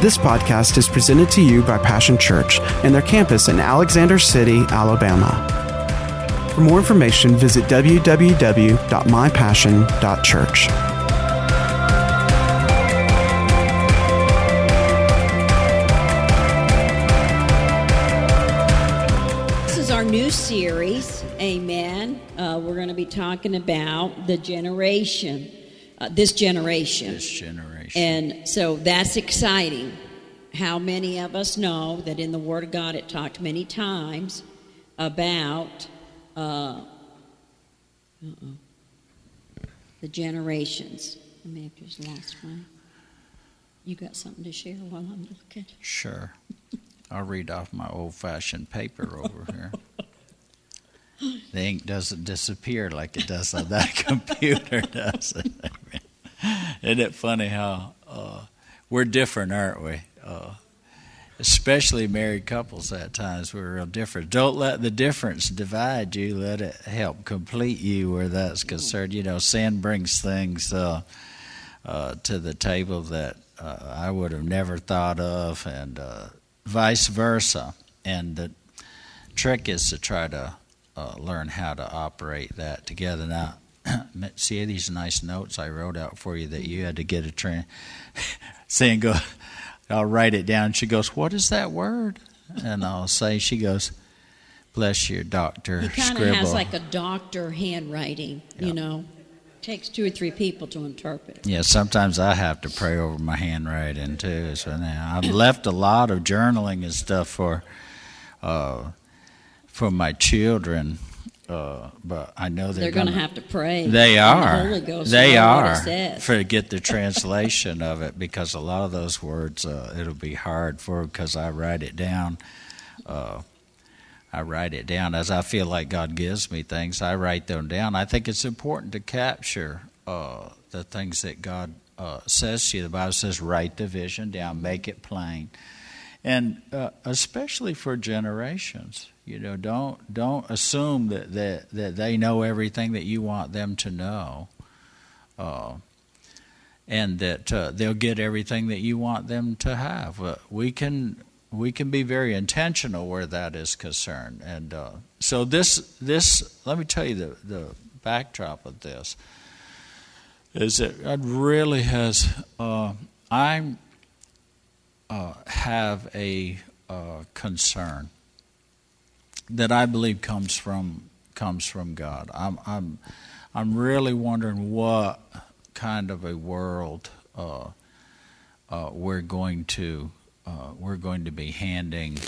This podcast is presented to you by Passion Church and their campus in Alexander City, Alabama. For more information, visit www.mypassion.church. This is our new series, Amen. Uh, we're going to be talking about the generation, uh, this generation. this generation. And so that's exciting. How many of us know that in the Word of God it talked many times about uh, the generations? I may have just lost mine. You got something to share while I'm looking? sure. I'll read off my old fashioned paper over here. The ink doesn't disappear like it does on that computer, does it? Isn't it funny how uh, we're different, aren't we? Uh, especially married couples at times, we're real different. Don't let the difference divide you, let it help complete you where that's concerned. You know, sin brings things uh, uh, to the table that uh, I would have never thought of, and uh, vice versa. And the trick is to try to uh, learn how to operate that together. Now, see these nice notes I wrote out for you that you had to get a train. saying, go, I'll write it down. She goes, What is that word? And I'll say, She goes, Bless your doctor. He kind of has like a doctor handwriting, you know. Takes two or three people to interpret. Yeah, sometimes I have to pray over my handwriting too. So now I've left a lot of journaling and stuff for uh, for my children, uh, but I know they're, They're going to have to pray. They are. The Holy Ghost they know what it are Forget the translation of it because a lot of those words uh, it'll be hard for because I write it down. Uh, I write it down as I feel like God gives me things. I write them down. I think it's important to capture uh, the things that God uh, says to you. The Bible says, "Write the vision down, make it plain," and uh, especially for generations. You know, don't don't assume that that, that they know everything that you want them to know. Uh, and that uh, they'll get everything that you want them to have. Uh, we can we can be very intentional where that is concerned, and uh, so this this let me tell you the the backdrop of this is that God really has uh, I uh, have a uh, concern that I believe comes from comes from God. I'm I'm I'm really wondering what kind of a world uh, uh, we're going to uh, we're going to be handing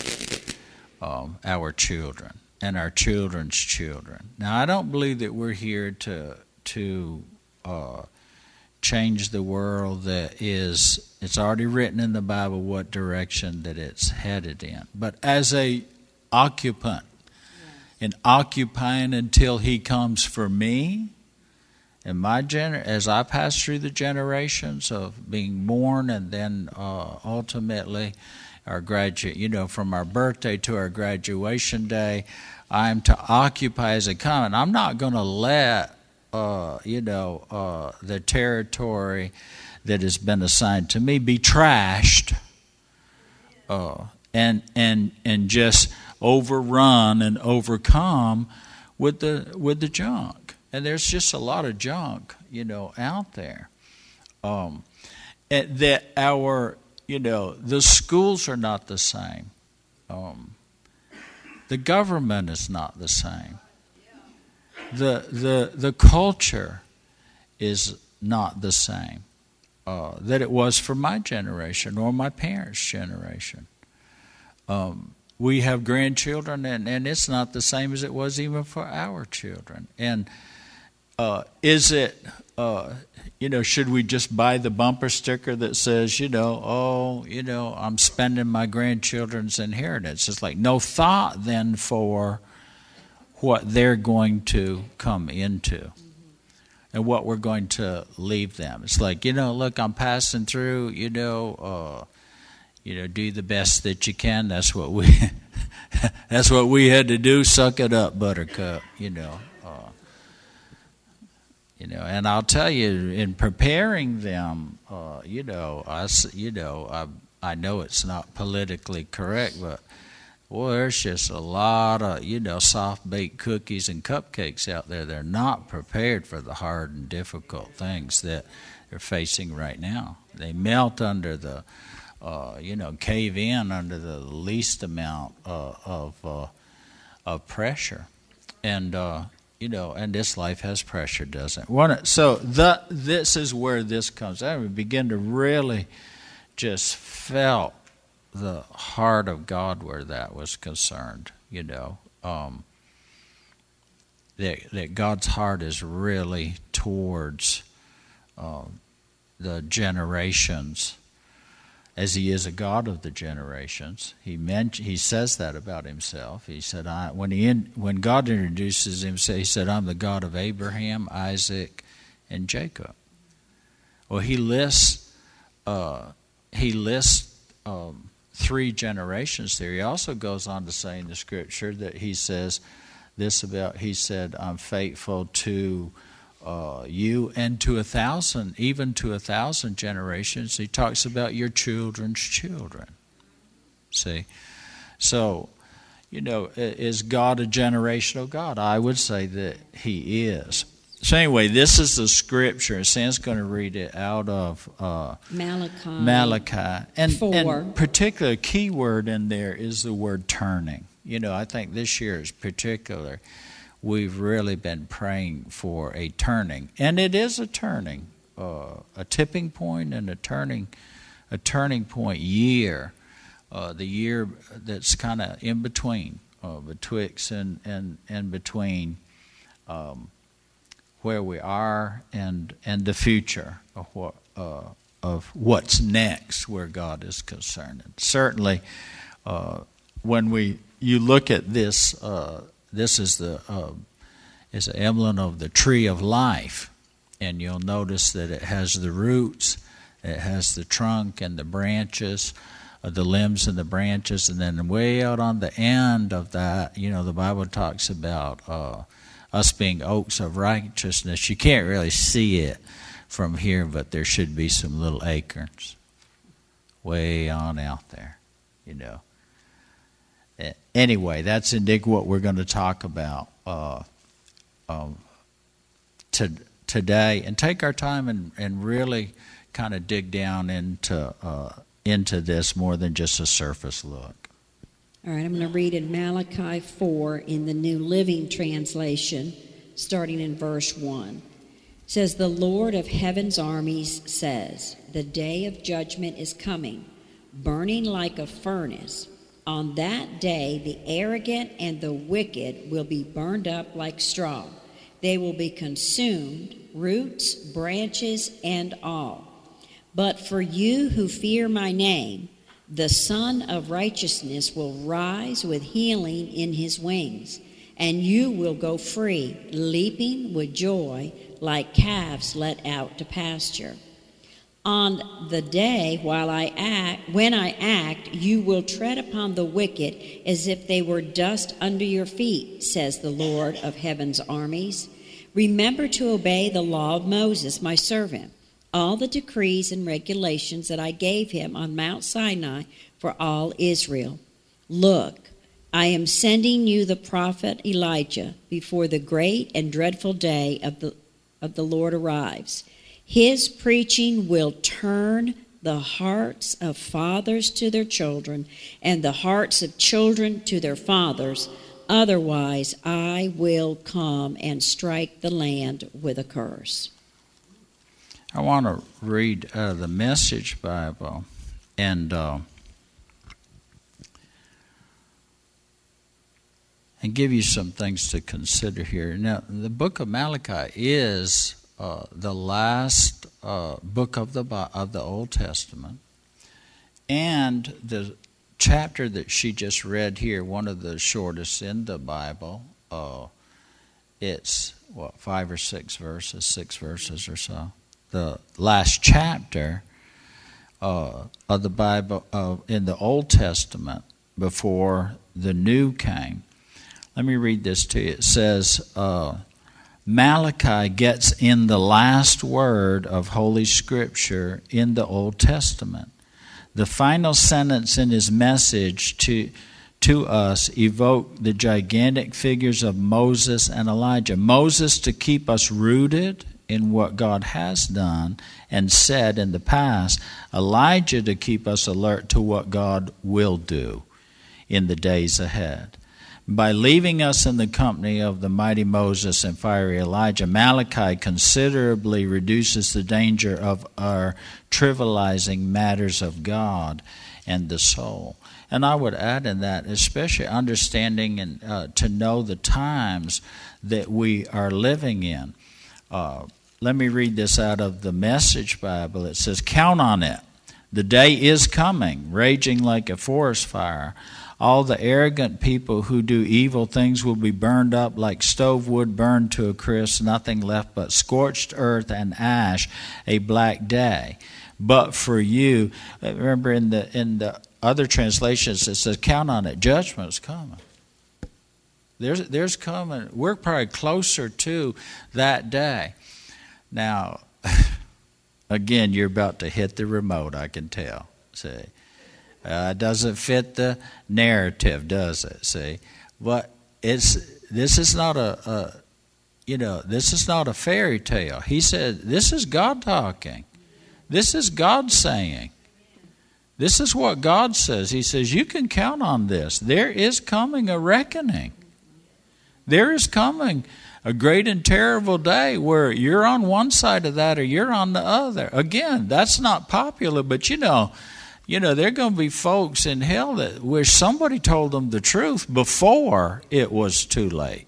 um, our children and our children's children. Now, I don't believe that we're here to to uh, change the world that is. It's already written in the Bible what direction that it's headed in. But as a occupant, and occupying until He comes for me and my gener- as I pass through the generations of being born and then uh, ultimately our graduate, you know, from our birthday to our graduation day, I'm to occupy as a common. I'm not going to let, uh, you know, uh, the territory that has been assigned to me be trashed uh, and and and just overrun and overcome with the with the junk and there's just a lot of junk, you know, out there. Um, that our, you know, the schools are not the same. Um, the government is not the same. The the the culture is not the same uh, that it was for my generation or my parents' generation. Um, we have grandchildren, and, and it's not the same as it was even for our children. And uh, is it, uh, you know, should we just buy the bumper sticker that says, you know, oh, you know, I'm spending my grandchildren's inheritance? It's like no thought then for what they're going to come into and what we're going to leave them. It's like, you know, look, I'm passing through, you know, uh, you know, do the best that you can. That's what we that's what we had to do. Suck it up, buttercup, you know. Uh, you know, and I'll tell you, in preparing them, uh, you know, I, you know, I, I know it's not politically correct, but boy, there's just a lot of you know soft baked cookies and cupcakes out there. They're not prepared for the hard and difficult things that they're facing right now. They melt under the, uh, you know, cave in under the least amount uh, of uh, of pressure, and uh, you know, and this life has pressure, doesn't it? So the this is where this comes. I begin to really just felt the heart of God where that was concerned. You know, um, that that God's heart is really towards uh, the generations as he is a God of the generations. He meant, he says that about himself. He said, I, when, he in, when God introduces himself, he said, I'm the God of Abraham, Isaac, and Jacob. Well, he lists, uh, he lists um, three generations there. He also goes on to say in the scripture that he says this about, he said, I'm faithful to uh, you and to a thousand, even to a thousand generations. He talks about your children's children. See? So, you know, is God a generational God? I would say that He is. So, anyway, this is the scripture. Sam's going to read it out of uh, Malachi. Malachi. And, Four. and particular key word in there is the word turning. You know, I think this year is particular we've really been praying for a turning, and it is a turning, uh, a tipping point, and a turning, a turning point year, uh, the year that's kind of in between, uh, betwixt and and and between. Um, where we are and and the future of what uh, of what's next where God is concerned. And certainly, uh, when we you look at this uh, this is the uh, is an emblem of the tree of life, and you'll notice that it has the roots, it has the trunk and the branches, uh, the limbs and the branches, and then way out on the end of that, you know, the Bible talks about uh, us being oaks of righteousness. You can't really see it from here, but there should be some little acorns way on out there, you know anyway, that's indeed what we're going to talk about uh, um, to, today, and take our time and, and really kind of dig down into uh, into this more than just a surface look. All right, I'm going to read in Malachi 4 in the New Living Translation, starting in verse 1. It says, The Lord of heaven's armies says, The day of judgment is coming, burning like a furnace on that day, the arrogant and the wicked will be burned up like straw. They will be consumed, roots, branches, and all. But for you who fear my name, the Sun of Righteousness will rise with healing in his wings, and you will go free, leaping with joy like calves let out to pasture. On the day while I act, when I act, you will tread upon the wicked as if they were dust under your feet, says the Lord of heaven's armies. Remember to obey the law of Moses, my servant, all the decrees and regulations that I gave him on Mount Sinai for all Israel. Look, I am sending you the prophet Elijah before the great and dreadful day of the, of the Lord arrives. His preaching will turn the hearts of fathers to their children and the hearts of children to their fathers. Otherwise, I will come and strike the land with a curse. I want to read uh, the Message Bible and uh, and give you some things to consider here. Now, the book of Malachi is uh, the last uh, book of the of the Old Testament, and the chapter that she just read here, one of the shortest in the Bible. Uh, it's what five or six verses, six verses or so. The last chapter uh, of the Bible in the Old Testament before the New came. Let me read this to you. It says. Uh, Malachi gets in the last word of Holy Scripture in the Old Testament. The final sentence in his message to, to us evoke the gigantic figures of Moses and Elijah. Moses to keep us rooted in what God has done and said in the past, Elijah to keep us alert to what God will do in the days ahead. By leaving us in the company of the mighty Moses and fiery Elijah, Malachi considerably reduces the danger of our trivializing matters of God and the soul. And I would add in that, especially understanding and uh, to know the times that we are living in. Uh, let me read this out of the Message Bible. It says, Count on it. The day is coming, raging like a forest fire. All the arrogant people who do evil things will be burned up like stove wood burned to a crisp, nothing left but scorched earth and ash, a black day. But for you, remember in the in the other translations it says, "Count on it, judgment's coming." There's there's coming. We're probably closer to that day. Now, again, you're about to hit the remote, I can tell. See, uh, it doesn't fit the narrative, does it? See, but it's this is not a, a you know this is not a fairy tale. He said this is God talking. This is God saying. This is what God says. He says, You can count on this. There is coming a reckoning. There is coming a great and terrible day where you're on one side of that or you're on the other. Again, that's not popular, but you know, you know, there are going to be folks in hell that wish somebody told them the truth before it was too late.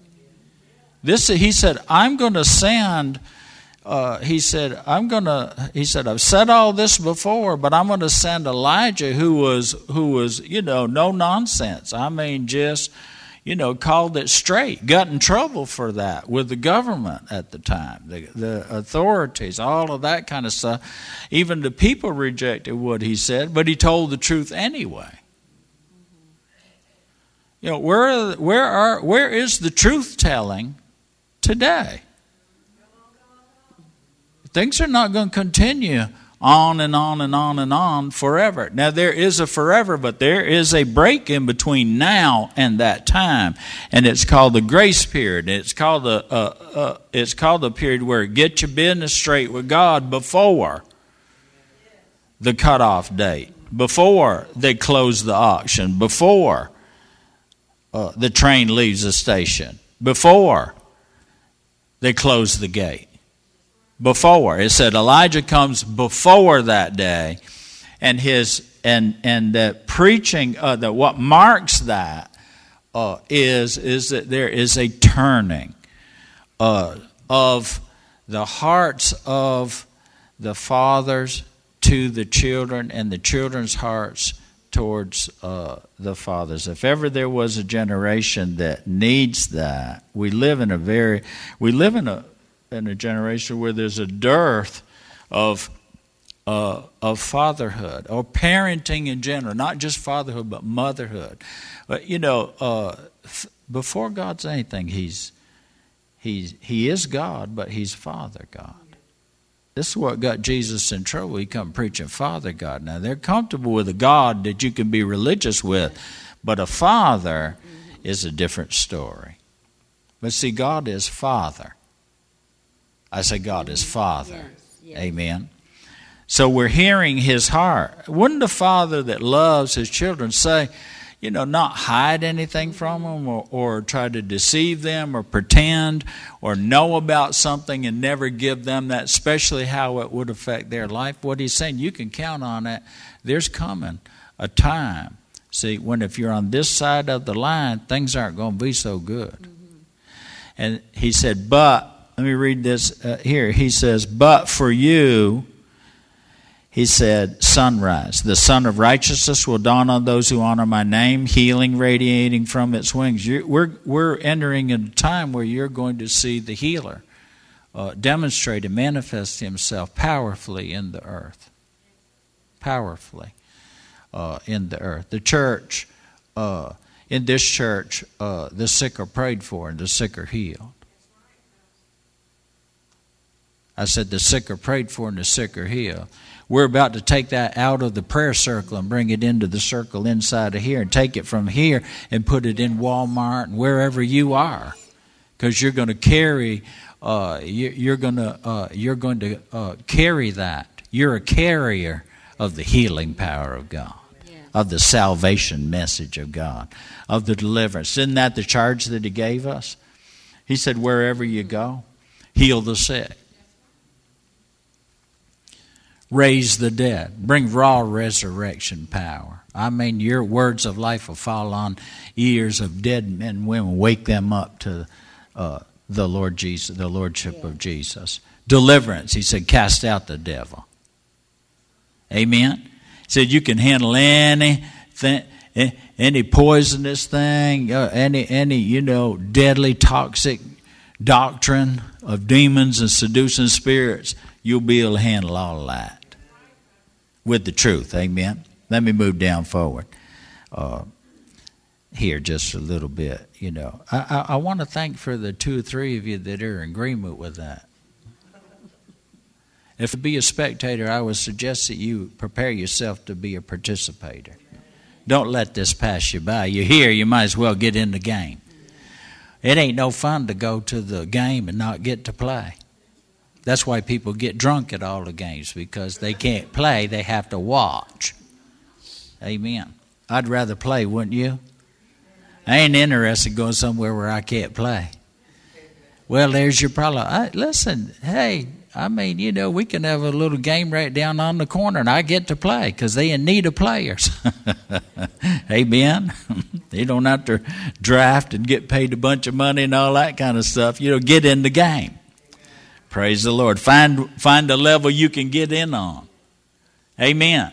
This he said, I'm going to send. Uh, he said, I'm going to. He said, I've said all this before, but I'm going to send Elijah, who was, who was, you know, no nonsense. I mean, just you know, called it straight, got in trouble for that with the government at the time, the, the authorities, all of that kind of stuff. Even the people rejected what he said, but he told the truth anyway. You know, where, where, are, where is the truth telling today? Things are not going to continue on and on and on and on forever. Now there is a forever, but there is a break in between now and that time, and it's called the grace period. It's called the uh, uh, it's called the period where get your business straight with God before the cutoff date, before they close the auction, before uh, the train leaves the station, before they close the gate before. It said Elijah comes before that day, and his and and the preaching uh, that what marks that uh, is is that there is a turning uh, of the hearts of the fathers to the children and the children's hearts towards uh, the fathers. If ever there was a generation that needs that, we live in a very we live in a in a generation where there's a dearth of uh, of fatherhood or parenting in general, not just fatherhood but motherhood. But you know, uh, f- before God's anything, He's He's He is God, but He's Father God. This is what got Jesus in trouble. He come preaching Father God. Now they're comfortable with a God that you can be religious with, but a father is a different story. But see, God is Father. I say God is Father. Yes, yes. Amen. So we're hearing his heart. Wouldn't a father that loves his children say, you know, not hide anything from them or, or try to deceive them or pretend or know about something and never give them that, especially how it would affect their life? What he's saying, you can count on it. There's coming a time. See, when if you're on this side of the line, things aren't going to be so good. Mm-hmm. And he said, but let me read this uh, here. He says, But for you, he said, sunrise. The sun of righteousness will dawn on those who honor my name, healing radiating from its wings. You're, we're, we're entering a time where you're going to see the healer uh, demonstrate and manifest himself powerfully in the earth. Powerfully uh, in the earth. The church, uh, in this church, uh, the sick are prayed for and the sick are healed. I said, the sick are prayed for and the sick are healed. We're about to take that out of the prayer circle and bring it into the circle inside of here and take it from here and put it in Walmart and wherever you are. Because you're going to carry, uh, you're going to, uh, you're going to uh, carry that. You're a carrier of the healing power of God, of the salvation message of God, of the deliverance. Isn't that the charge that He gave us? He said, wherever you go, heal the sick raise the dead, bring raw resurrection power. I mean, your words of life will fall on ears of dead men and women, wake them up to uh, the Lord Jesus, the Lordship yeah. of Jesus. Deliverance, he said, cast out the devil. Amen. He said, you can handle anything, any poisonous thing, uh, any, any, you know, deadly, toxic doctrine of demons and seducing spirits. You'll be able to handle all that with the truth. Amen. Let me move down forward uh, here just a little bit. You know, I, I, I want to thank for the two or three of you that are in agreement with that. If to be a spectator, I would suggest that you prepare yourself to be a participator. Don't let this pass you by. You're here, you might as well get in the game. It ain't no fun to go to the game and not get to play. That's why people get drunk at all the games because they can't play, they have to watch. Amen. I'd rather play, wouldn't you? I ain't interested going somewhere where I can't play. Well, there's your problem. I, listen, hey, I mean, you know, we can have a little game right down on the corner, and I get to play because they in need of players. Amen. they don't have to draft and get paid a bunch of money and all that kind of stuff. You know, get in the game. Praise the Lord. Find, find a level you can get in on. Amen.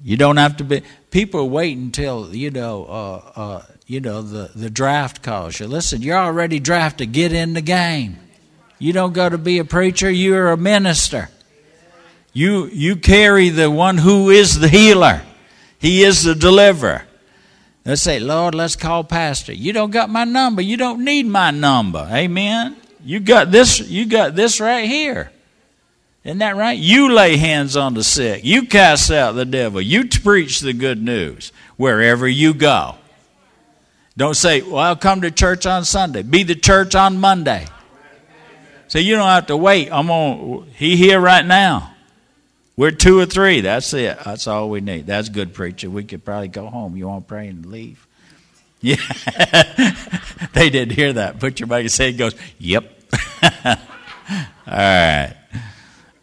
You don't have to be. People wait until you know, uh, uh, you know, the the draft calls you. Listen, you're already drafted. Get in the game. You don't go to be a preacher. You're a minister. You you carry the one who is the healer. He is the deliverer. Let's say, Lord, let's call pastor. You don't got my number. You don't need my number. Amen. You got this, you got this right here. Isn't that right? You lay hands on the sick. You cast out the devil. You preach the good news wherever you go. Don't say, well, I'll come to church on Sunday. Be the church on Monday. So you don't have to wait. I'm on, he here right now. We're two or three. That's it. That's all we need. That's good preaching. We could probably go home. You want to pray and leave? Yeah. they didn't hear that. Put your mic say goes, Yep. All right.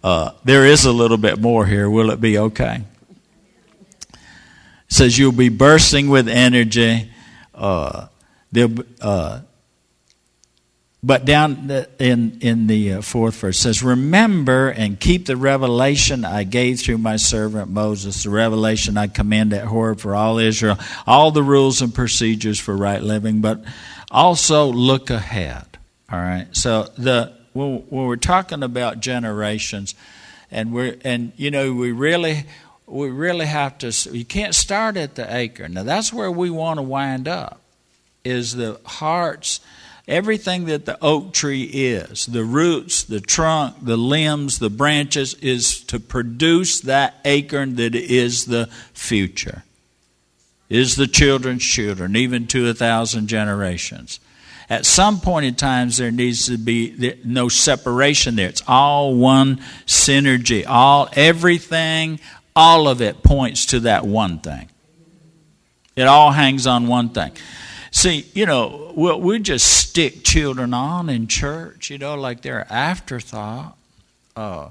Uh, there is a little bit more here. Will it be okay? It says you'll be bursting with energy. Uh, uh, but down in, in the uh, fourth verse says, Remember and keep the revelation I gave through my servant Moses, the revelation I commanded at Horeb for all Israel, all the rules and procedures for right living, but also look ahead. All right. So the when we're talking about generations, and we're and you know we really we really have to you can't start at the acre. Now that's where we want to wind up. Is the hearts Everything that the oak tree is, the roots, the trunk, the limbs, the branches, is to produce that acorn that is the future, is the children's children, even to a thousand generations. At some point in times, there needs to be no separation there. It's all one synergy. All everything, all of it points to that one thing. It all hangs on one thing. See, you know, we we just stick children on in church, you know, like they're afterthought. Uh,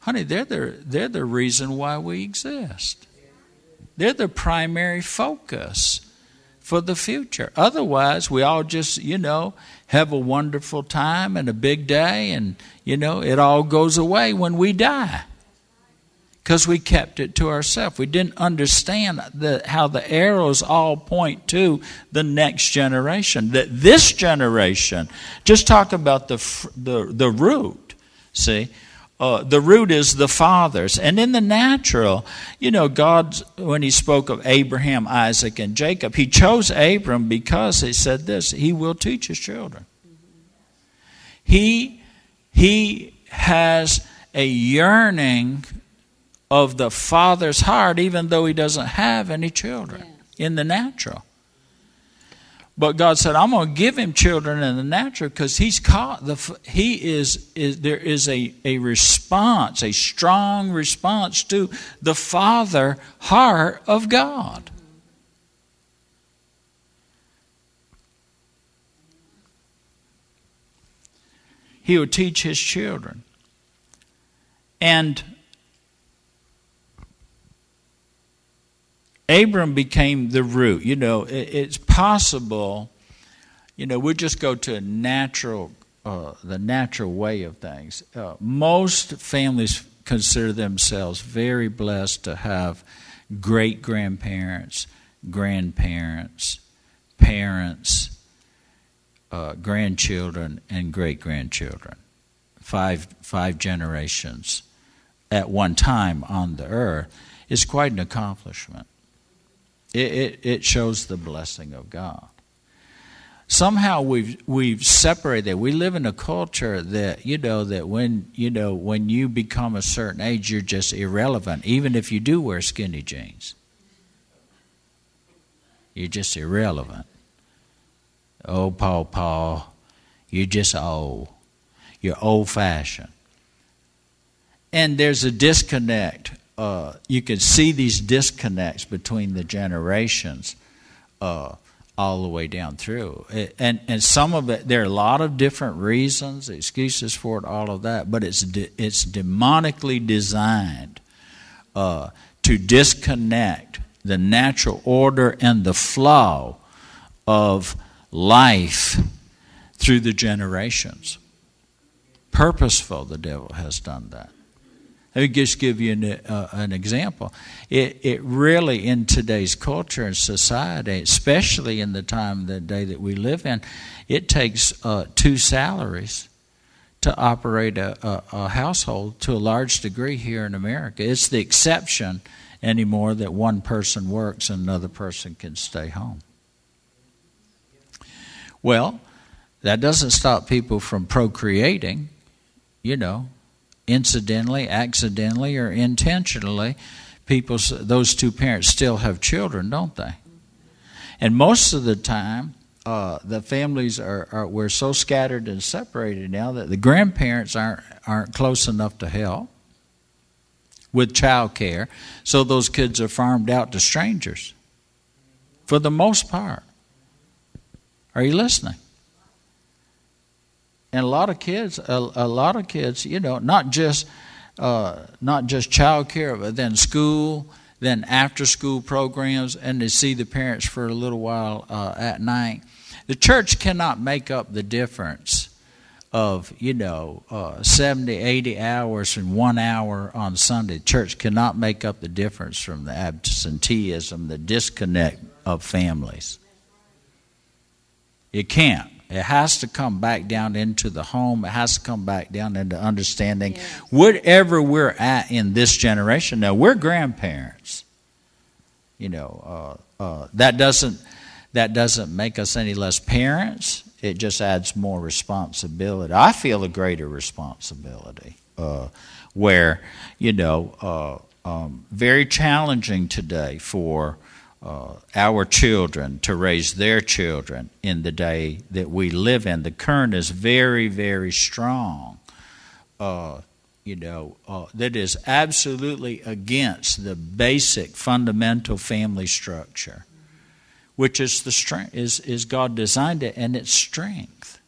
honey, they're the, they're the reason why we exist. They're the primary focus for the future. Otherwise, we all just, you know, have a wonderful time and a big day, and, you know, it all goes away when we die because we kept it to ourselves. We didn't understand the, how the arrows all point to the next generation. That this generation, just talk about the, the, the root, see? Uh, the root is the fathers. And in the natural, you know, God, when He spoke of Abraham, Isaac, and Jacob, He chose Abram because He said this He will teach His children. He he has a yearning of the father's heart, even though he doesn't have any children in the natural. But God said, "I'm going to give him children in the natural because he's caught the he is, is there is a, a response, a strong response to the father heart of God." He will teach his children. And Abram became the root. You know, it's possible, you know, we just go to natural, uh, the natural way of things. Uh, most families consider themselves very blessed to have great grandparents, grandparents, parents, uh, grandchildren, and great grandchildren. Five, five generations at one time on the earth is quite an accomplishment. It, it, it shows the blessing of God. Somehow we've we've separated. We live in a culture that you know that when you know when you become a certain age, you're just irrelevant, even if you do wear skinny jeans. You're just irrelevant. Oh, Paul, Paul, you're just old. You're old fashioned. And there's a disconnect uh, you can see these disconnects between the generations uh, all the way down through. And, and some of it, there are a lot of different reasons, excuses for it, all of that, but it's, de- it's demonically designed uh, to disconnect the natural order and the flow of life through the generations. Purposeful, the devil has done that. Let me just give you an, uh, an example. It, it really, in today's culture and society, especially in the time, the day that we live in, it takes uh, two salaries to operate a, a, a, household to a large degree here in America. It's the exception anymore that one person works and another person can stay home. Well, that doesn't stop people from procreating. You know, incidentally, accidentally, or intentionally, people those two parents still have children, don't they? And most of the time, uh, the families are, are we're so scattered and separated now that the grandparents aren't aren't close enough to help with child care, so those kids are farmed out to strangers. For the most part. Are you listening? And a lot of kids, a, a lot of kids, you know, not just uh, not just child care, but then school, then after school programs, and to see the parents for a little while uh, at night. The church cannot make up the difference of, you know, uh, 70, 80 hours and one hour on Sunday. Church cannot make up the difference from the absenteeism, the disconnect of families. It can't. It has to come back down into the home. It has to come back down into understanding yes. whatever we're at in this generation. Now we're grandparents. You know, uh, uh, that doesn't that doesn't make us any less parents. It just adds more responsibility. I feel a greater responsibility. Uh, where you know, uh, um, very challenging today for uh, our children to raise their children in the day that we live in. The current is very, very strong. Uh, you know, uh, that is absolutely against the basic fundamental family structure, which is the strength is, is God designed it and its strength.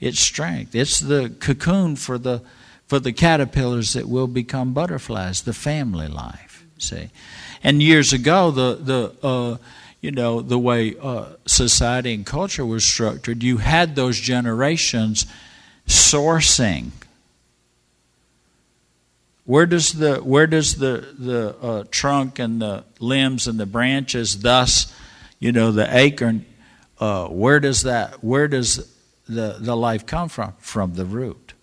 Its strength. It's the cocoon for the for the caterpillars that will become butterflies, the family life. See? And years ago, the the uh, you know the way uh, society and culture was structured, you had those generations sourcing. Where does the where does the the uh, trunk and the limbs and the branches, thus, you know, the acorn, uh, where does that where does the the life come from? From the root,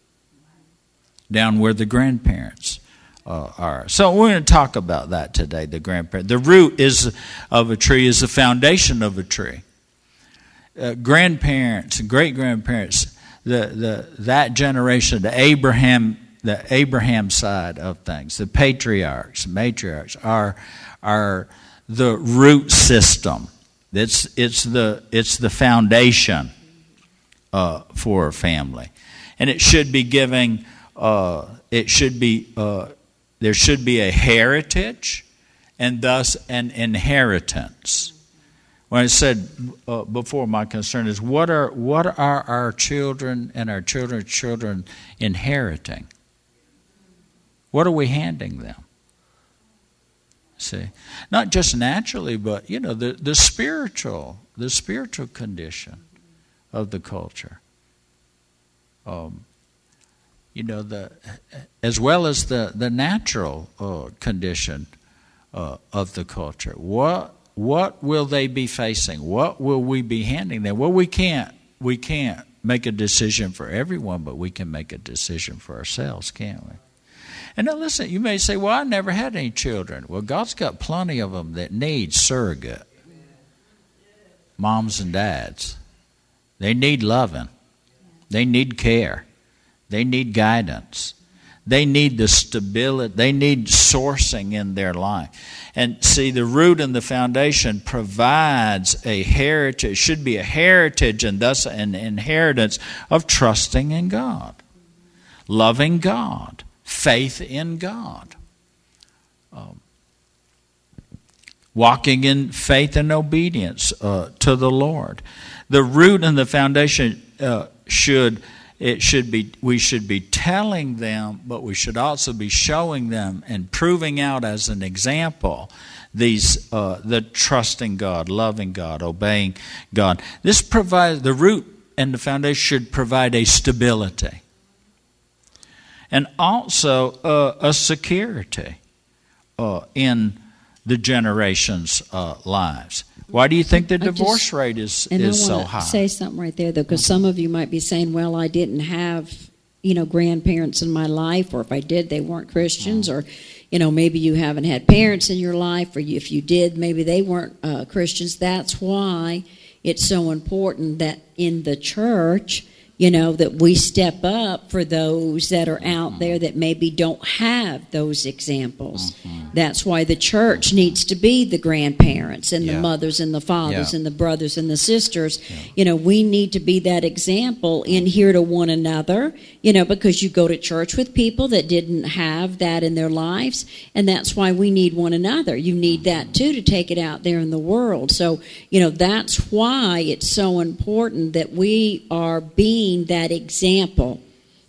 down where the grandparents uh, are. So we're going to talk about that today. The grandparent, the root is of a tree is the foundation of a tree. Uh, grandparents and great grandparents, the, the that generation, the Abraham the Abraham side of things, the patriarchs, matriarchs are are the root system. It's it's the it's the foundation uh, for a family, and it should be giving. Uh, it should be uh, there should be a heritage, and thus an inheritance. When I said uh, before, my concern is what are what are our children and our children's children inheriting? What are we handing them? See, not just naturally, but you know the, the spiritual, the spiritual condition of the culture. Um, you know the as well as the the natural uh, condition uh, of the culture. What what will they be facing? What will we be handing them? Well, we can't we can't make a decision for everyone, but we can make a decision for ourselves, can't we? And now listen, you may say, well, I never had any children. Well, God's got plenty of them that need surrogate moms and dads. They need loving, they need care, they need guidance. They need the stability, they need sourcing in their life. And see, the root and the foundation provides a heritage, should be a heritage and thus an inheritance of trusting in God, loving God, faith in God. Um, walking in faith and obedience uh, to the Lord. The root and the foundation uh, should it should be we should be telling them, but we should also be showing them and proving out as an example these uh, the trusting God, loving God, obeying God. This provides the root and the foundation should provide a stability and also uh, a security uh, in the generations' uh, lives. Why do you think the divorce just, rate is and is I so high? Say something right there, though, because some of you might be saying, "Well, I didn't have, you know, grandparents in my life, or if I did, they weren't Christians, or, you know, maybe you haven't had parents in your life, or you, if you did, maybe they weren't uh, Christians." That's why it's so important that in the church you know, that we step up for those that are out mm-hmm. there that maybe don't have those examples. Mm-hmm. That's why the church needs to be the grandparents and yeah. the mothers and the fathers yeah. and the brothers and the sisters. Yeah. You know, we need to be that example in here to one another, you know, because you go to church with people that didn't have that in their lives, and that's why we need one another. You need that too to take it out there in the world. So, you know, that's why it's so important that we are being being that example,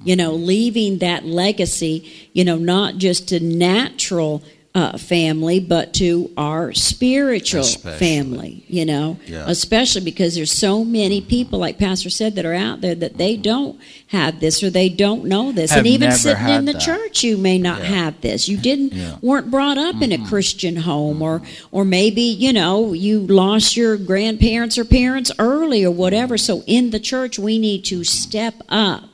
you know, leaving that legacy, you know, not just to natural uh, family, but to our spiritual especially. family, you know, yeah. especially because there's so many people, like Pastor said, that are out there that they don't have this or they don't know this. Have and even sitting in the that. church, you may not yeah. have this. You didn't yeah. weren't brought up mm-hmm. in a mm-hmm. Christian home, or or maybe you know you lost your grandparents or parents early or whatever. So in the church, we need to step up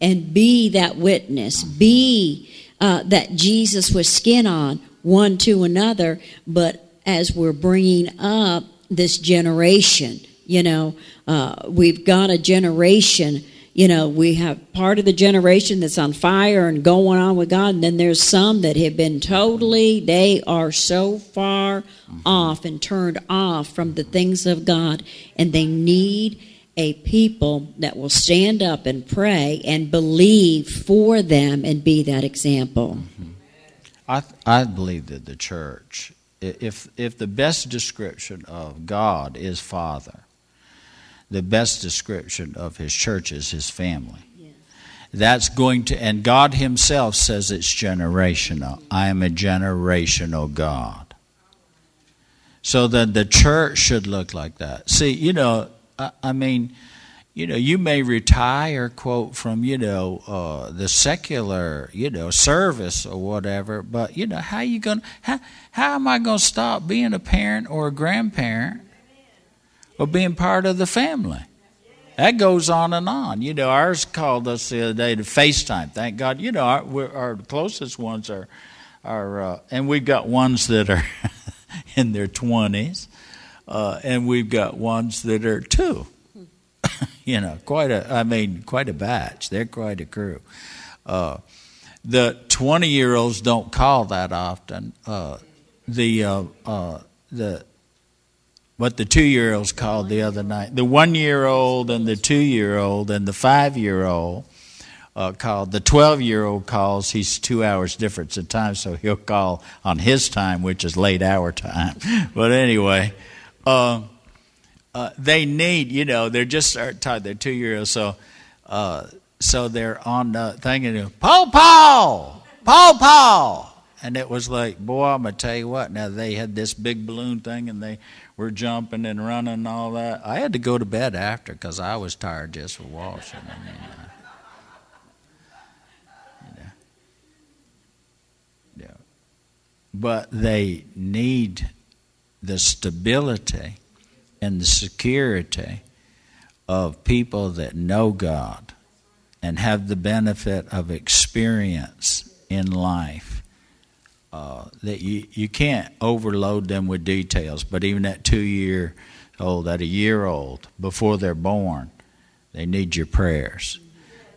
and be that witness, be uh, that Jesus with skin on one to another, but as we're bringing up this generation, you know, uh, we've got a generation. You know, we have part of the generation that's on fire and going on with God, and then there's some that have been totally, they are so far mm-hmm. off and turned off from the things of God, and they need a people that will stand up and pray and believe for them and be that example. Mm-hmm. I I believe that the church, if if the best description of God is Father, the best description of His church is His family. That's going to, and God Himself says it's generational. I am a generational God. So that the church should look like that. See, you know, I, I mean you know, you may retire, quote, from, you know, uh, the secular, you know, service or whatever, but, you know, how you going to, how, how am I going to stop being a parent or a grandparent or being part of the family? That goes on and on. You know, ours called us the other day to FaceTime. Thank God. You know, our, our closest ones are, are uh, and we've got ones that are in their 20s, uh, and we've got ones that are two you know, quite a, I mean, quite a batch. They're quite a crew. Uh, the 20 year olds don't call that often. Uh, the, uh, uh the, what the two year olds called the other night, the one year old and the two year old and the five year old uh, called. The 12 year old calls, he's two hours difference in time, so he'll call on his time, which is late hour time. but anyway, uh, uh, they need, you know, they're just start talking, they're two years olds, so, uh, so they're on the thing and Paul, Paul, Paul, Paul. And it was like, boy, I'm to tell you what. Now, they had this big balloon thing and they were jumping and running and all that. I had to go to bed after because I was tired just for washing. I mean, uh, but they need the stability and the security of people that know God and have the benefit of experience in life. Uh, that you, you can't overload them with details, but even at two year old, at a year old, before they're born, they need your prayers.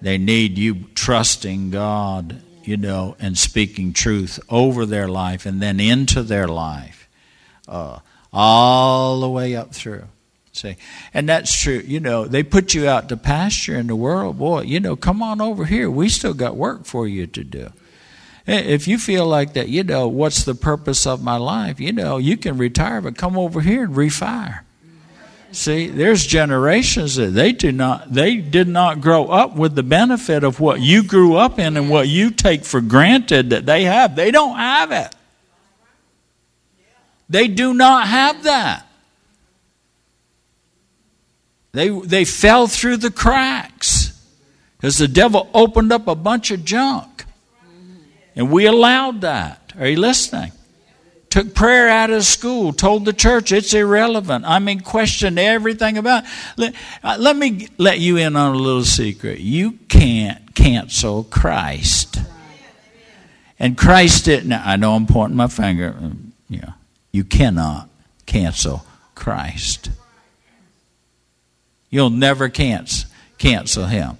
They need you trusting God you know, and speaking truth over their life and then into their life, uh, all the way up through. See, and that's true. You know, they put you out to pasture in the world, boy. You know, come on over here. We still got work for you to do. If you feel like that, you know, what's the purpose of my life? You know, you can retire, but come over here and refire. See, there's generations that they do not they did not grow up with the benefit of what you grew up in and what you take for granted that they have. They don't have it. They do not have that. They they fell through the cracks because the devil opened up a bunch of junk. And we allowed that. Are you listening? took prayer out of school, told the church it's irrelevant. I mean, questioned everything about. Let, uh, let me let you in on a little secret. You can't cancel Christ, and Christ didn't. I know I'm pointing my finger. Um, yeah, you cannot cancel Christ. You'll never cancel cancel him.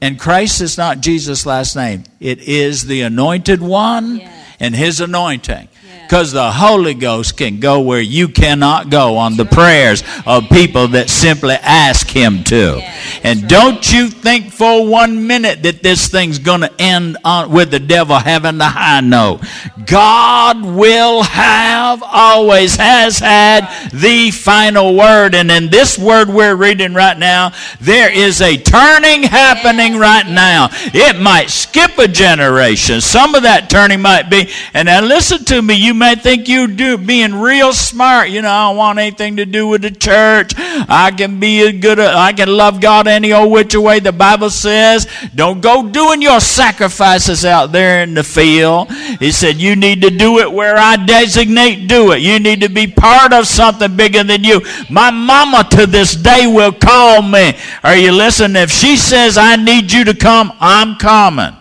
And Christ is not Jesus' last name. It is the anointed one yes. and his anointing. Because the Holy Ghost can go where you cannot go on the prayers of people that simply ask Him to. And don't you think for one minute that this thing's going to end on, with the devil having the high note. God will have, always has had the final word. And in this word we're reading right now, there is a turning happening right now. It might skip a generation. Some of that turning might be, and now listen to me, you you may think you do being real smart. You know, I don't want anything to do with the church. I can be a good. Uh, I can love God any old which way. The Bible says, don't go doing your sacrifices out there in the field. He said you need to do it where I designate. Do it. You need to be part of something bigger than you. My mama to this day will call me. Are you listening? If she says I need you to come, I'm coming.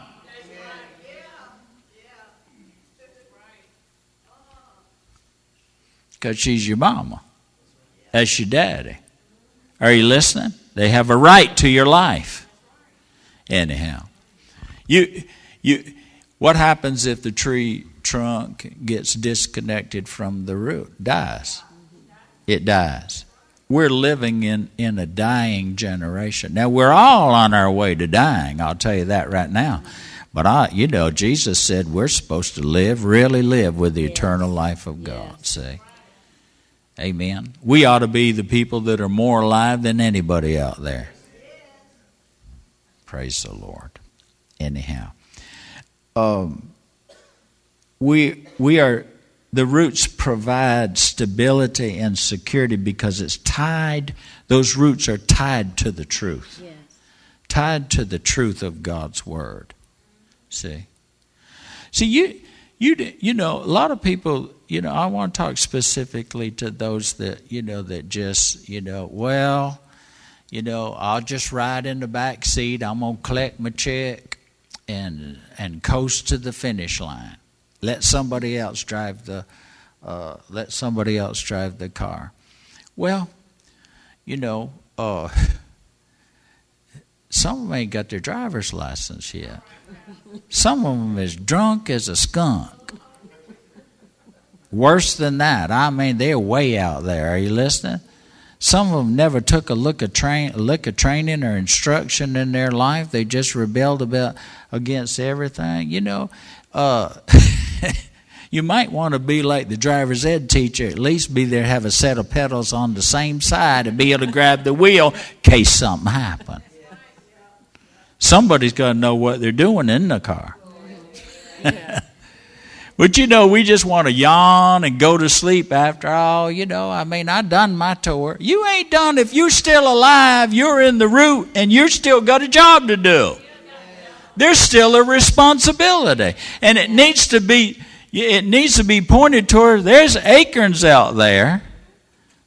Because she's your mama. That's your daddy. Are you listening? They have a right to your life. Anyhow, you you what happens if the tree trunk gets disconnected from the root? Dies. It dies. We're living in, in a dying generation. Now we're all on our way to dying, I'll tell you that right now. But I you know, Jesus said we're supposed to live, really live with the eternal life of God. See? Amen. We ought to be the people that are more alive than anybody out there. Praise the Lord. Anyhow, um, we we are the roots provide stability and security because it's tied. Those roots are tied to the truth, yes. tied to the truth of God's word. See, see you you you know a lot of people you know, I want to talk specifically to those that, you know, that just, you know, well, you know, I'll just ride in the back seat. I'm going to collect my check and and coast to the finish line. Let somebody else drive the uh, let somebody else drive the car. Well, you know, uh, some of them ain't got their driver's license yet. Some of them is drunk as a skunk. Worse than that. I mean, they're way out there. Are you listening? Some of them never took a look at train, look at training or instruction in their life. They just rebelled about against everything. You know, uh, you might want to be like the driver's ed teacher. At least be there, have a set of pedals on the same side, and be able to grab the wheel case something happened. Somebody's got to know what they're doing in the car. But you know, we just want to yawn and go to sleep after all. You know, I mean, I done my tour. You ain't done. If you're still alive, you're in the root and you're still got a job to do. There's still a responsibility, and it needs to be. It needs to be pointed toward. There's acorns out there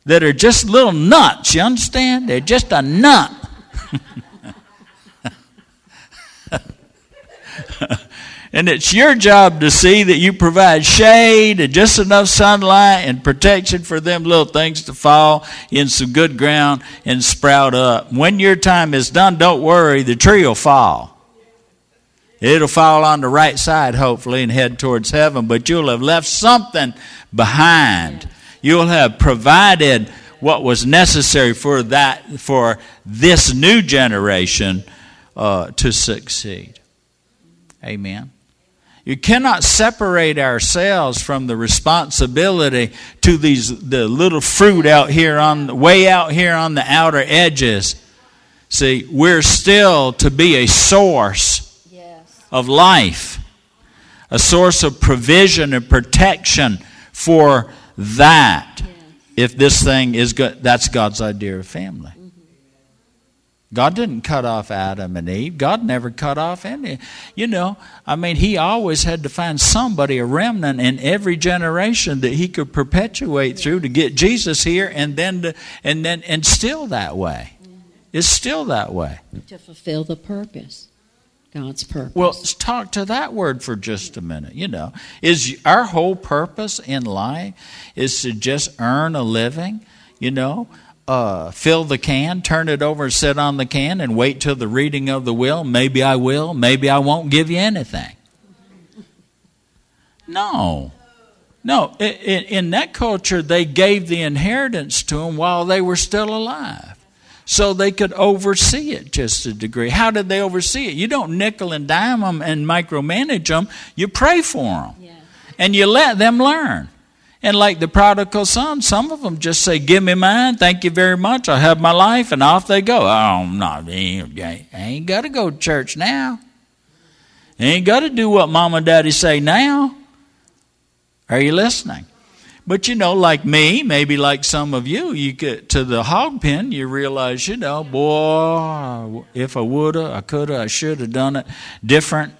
that are just little nuts. You understand? They're just a nut. and it's your job to see that you provide shade and just enough sunlight and protection for them little things to fall in some good ground and sprout up. When your time is done, don't worry, the tree will fall. It'll fall on the right side, hopefully, and head towards heaven, but you'll have left something behind. You'll have provided what was necessary for that for this new generation uh, to succeed. Amen. You cannot separate ourselves from the responsibility to these the little fruit out here on way out here on the outer edges. See, we're still to be a source yes. of life, a source of provision and protection for that. Yes. If this thing is good, that's God's idea of family. God didn't cut off Adam and Eve. God never cut off any. You know, I mean, He always had to find somebody, a remnant in every generation that He could perpetuate through to get Jesus here, and then to, and then and still that way. It's still that way to fulfill the purpose. God's purpose. Well, talk to that word for just a minute. You know, is our whole purpose in life is to just earn a living? You know, uh, fill the can, turn it over, sit on the can, and wait till the reading of the will. Maybe I will, maybe I won't give you anything. No. No, in that culture, they gave the inheritance to them while they were still alive. So they could oversee it just a degree. How did they oversee it? You don't nickel and dime them and micromanage them. You pray for them. Yeah. And you let them learn. And like the prodigal son, some of them just say, Give me mine, thank you very much, I have my life, and off they go. Oh, I'm not, I ain't got to go to church now. I ain't got to do what mom and daddy say now. Are you listening? But you know, like me, maybe like some of you, you get to the hog pen, you realize, you know, boy, if I woulda, I coulda, I shoulda done it different.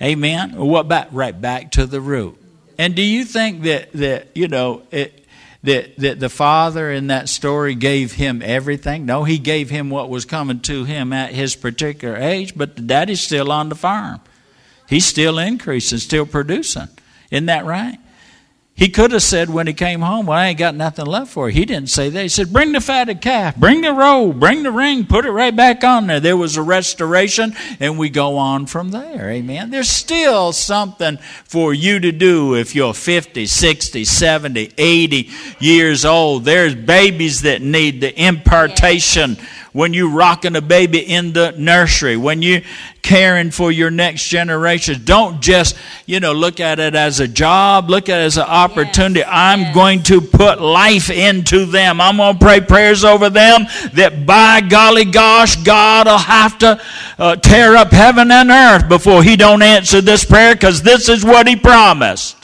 Amen. What back? Right back to the root. And do you think that, that you know, it, that, that the father in that story gave him everything? No, he gave him what was coming to him at his particular age, but the daddy's still on the farm. He's still increasing, still producing. Isn't that right? He could have said when he came home, Well, I ain't got nothing left for you. He didn't say that. He said, Bring the fatted calf, bring the robe, bring the ring, put it right back on there. There was a restoration, and we go on from there. Amen. There's still something for you to do if you're 50, 60, 70, 80 years old. There's babies that need the impartation. When you rocking a baby in the nursery, when you caring for your next generation. Don't just, you know, look at it as a job, look at it as an opportunity. Yes, I'm yes. going to put life into them. I'm going to pray prayers over them that by golly gosh, God will have to uh, tear up heaven and earth before he don't answer this prayer because this is what he promised.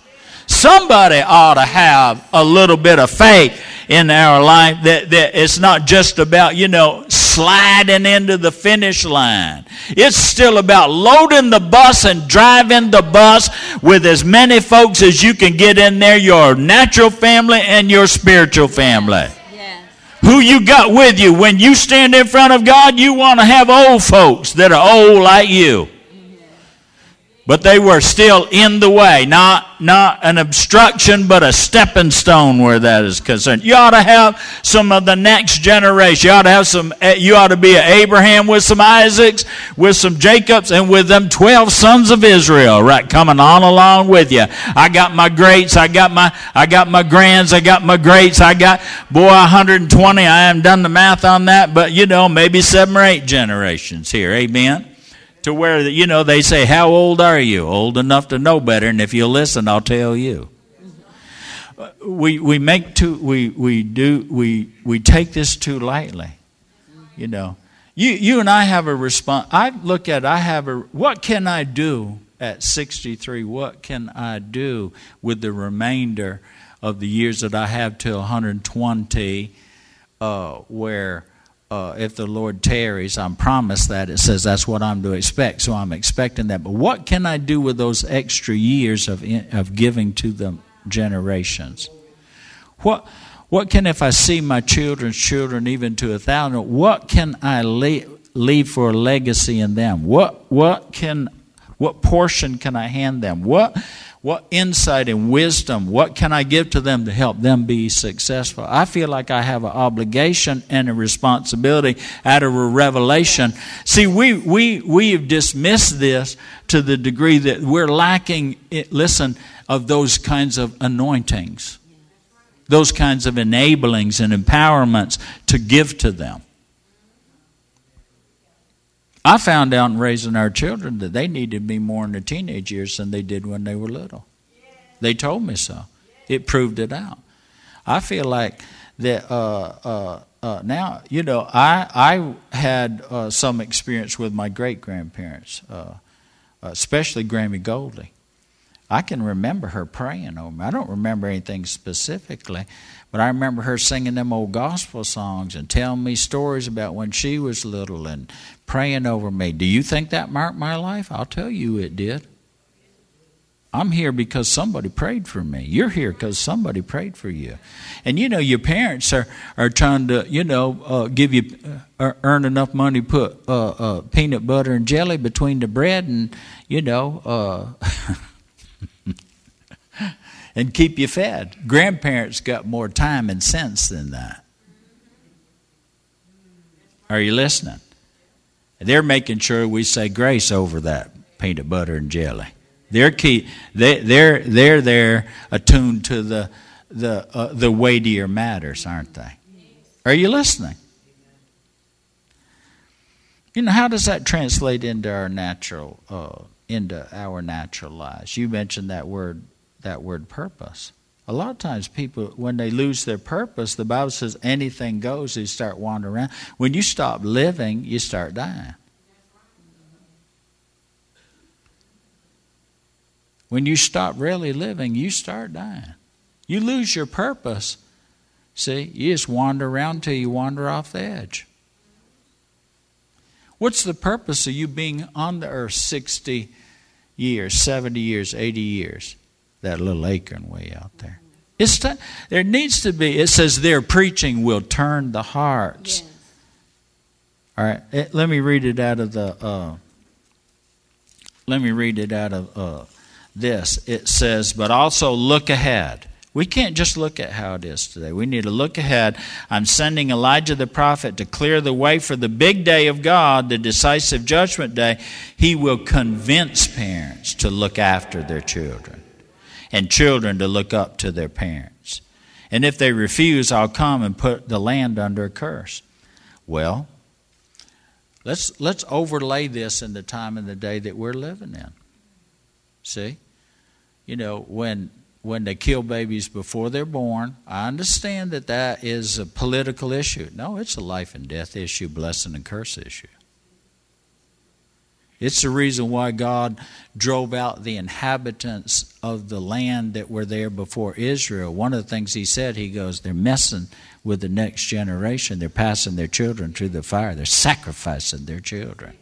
Somebody ought to have a little bit of faith in our life that, that it's not just about, you know, sliding into the finish line. It's still about loading the bus and driving the bus with as many folks as you can get in there, your natural family and your spiritual family. Who you got with you. When you stand in front of God, you want to have old folks that are old like you. But they were still in the way, not, not an obstruction, but a stepping stone where that is concerned. You ought to have some of the next generation. You ought to have some, eh, you ought to be an Abraham with some Isaacs, with some Jacobs, and with them 12 sons of Israel, right, coming on along with you. I got my greats, I got my, I got my grands, I got my greats, I got, boy, 120. I haven't done the math on that, but you know, maybe seven or eight generations here. Amen to where you know they say how old are you? Old enough to know better and if you listen i'll tell you. We we make too we we do we we take this too lightly you know. You you and i have a response i look at i have a what can i do at 63 what can i do with the remainder of the years that i have till 120 uh, where uh, if the Lord tarries, I'm promised that. It says that's what I'm to expect, so I'm expecting that. But what can I do with those extra years of, of giving to the generations? What, what can, if I see my children's children even to a thousand, what can I leave for a legacy in them? What, what, can, what portion can I hand them? What, what insight and wisdom, what can I give to them to help them be successful? I feel like I have an obligation and a responsibility out of a revelation. See, we, we, we have dismissed this to the degree that we're lacking, it, listen, of those kinds of anointings, those kinds of enablings and empowerments to give to them. I found out in raising our children that they needed me more in their teenage years than they did when they were little. They told me so. It proved it out. I feel like that uh, uh, uh, now, you know, I, I had uh, some experience with my great grandparents, uh, especially Grammy Goldie. I can remember her praying over me. I don't remember anything specifically, but I remember her singing them old gospel songs and telling me stories about when she was little and praying over me. Do you think that marked my life? I'll tell you it did. I'm here because somebody prayed for me. You're here because somebody prayed for you. And you know, your parents are, are trying to, you know, uh, give you, uh, earn enough money to put uh, uh peanut butter and jelly between the bread and, you know, uh, and keep you fed. Grandparents got more time and sense than that. Are you listening? They're making sure we say grace over that peanut butter and jelly. They're key. They, they're they're there attuned to the the uh, the weightier matters, aren't they? Are you listening? You know how does that translate into our natural uh, into our natural lives? You mentioned that word that word purpose. A lot of times, people, when they lose their purpose, the Bible says anything goes, they start wandering around. When you stop living, you start dying. When you stop really living, you start dying. You lose your purpose. See, you just wander around till you wander off the edge. What's the purpose of you being on the earth 60 years, 70 years, 80 years? That little acorn way out there. It's t- there needs to be, it says their preaching will turn the hearts. Yes. All right, it, eh, let me read it out of the, uh, let me read it out of uh, this. It says, but also look ahead. We can't just look at how it is today. We need to look ahead. I'm sending Elijah the prophet to clear the way for the big day of God, the decisive judgment day. He will convince parents to look after their children and children to look up to their parents. And if they refuse, I'll come and put the land under a curse. Well, let's, let's overlay this in the time and the day that we're living in. See? You know, when when they kill babies before they're born, I understand that that is a political issue. No, it's a life and death issue, blessing and curse issue. It's the reason why God drove out the inhabitants of the land that were there before Israel. One of the things he said, he goes, they're messing with the next generation. They're passing their children through the fire. They're sacrificing their children.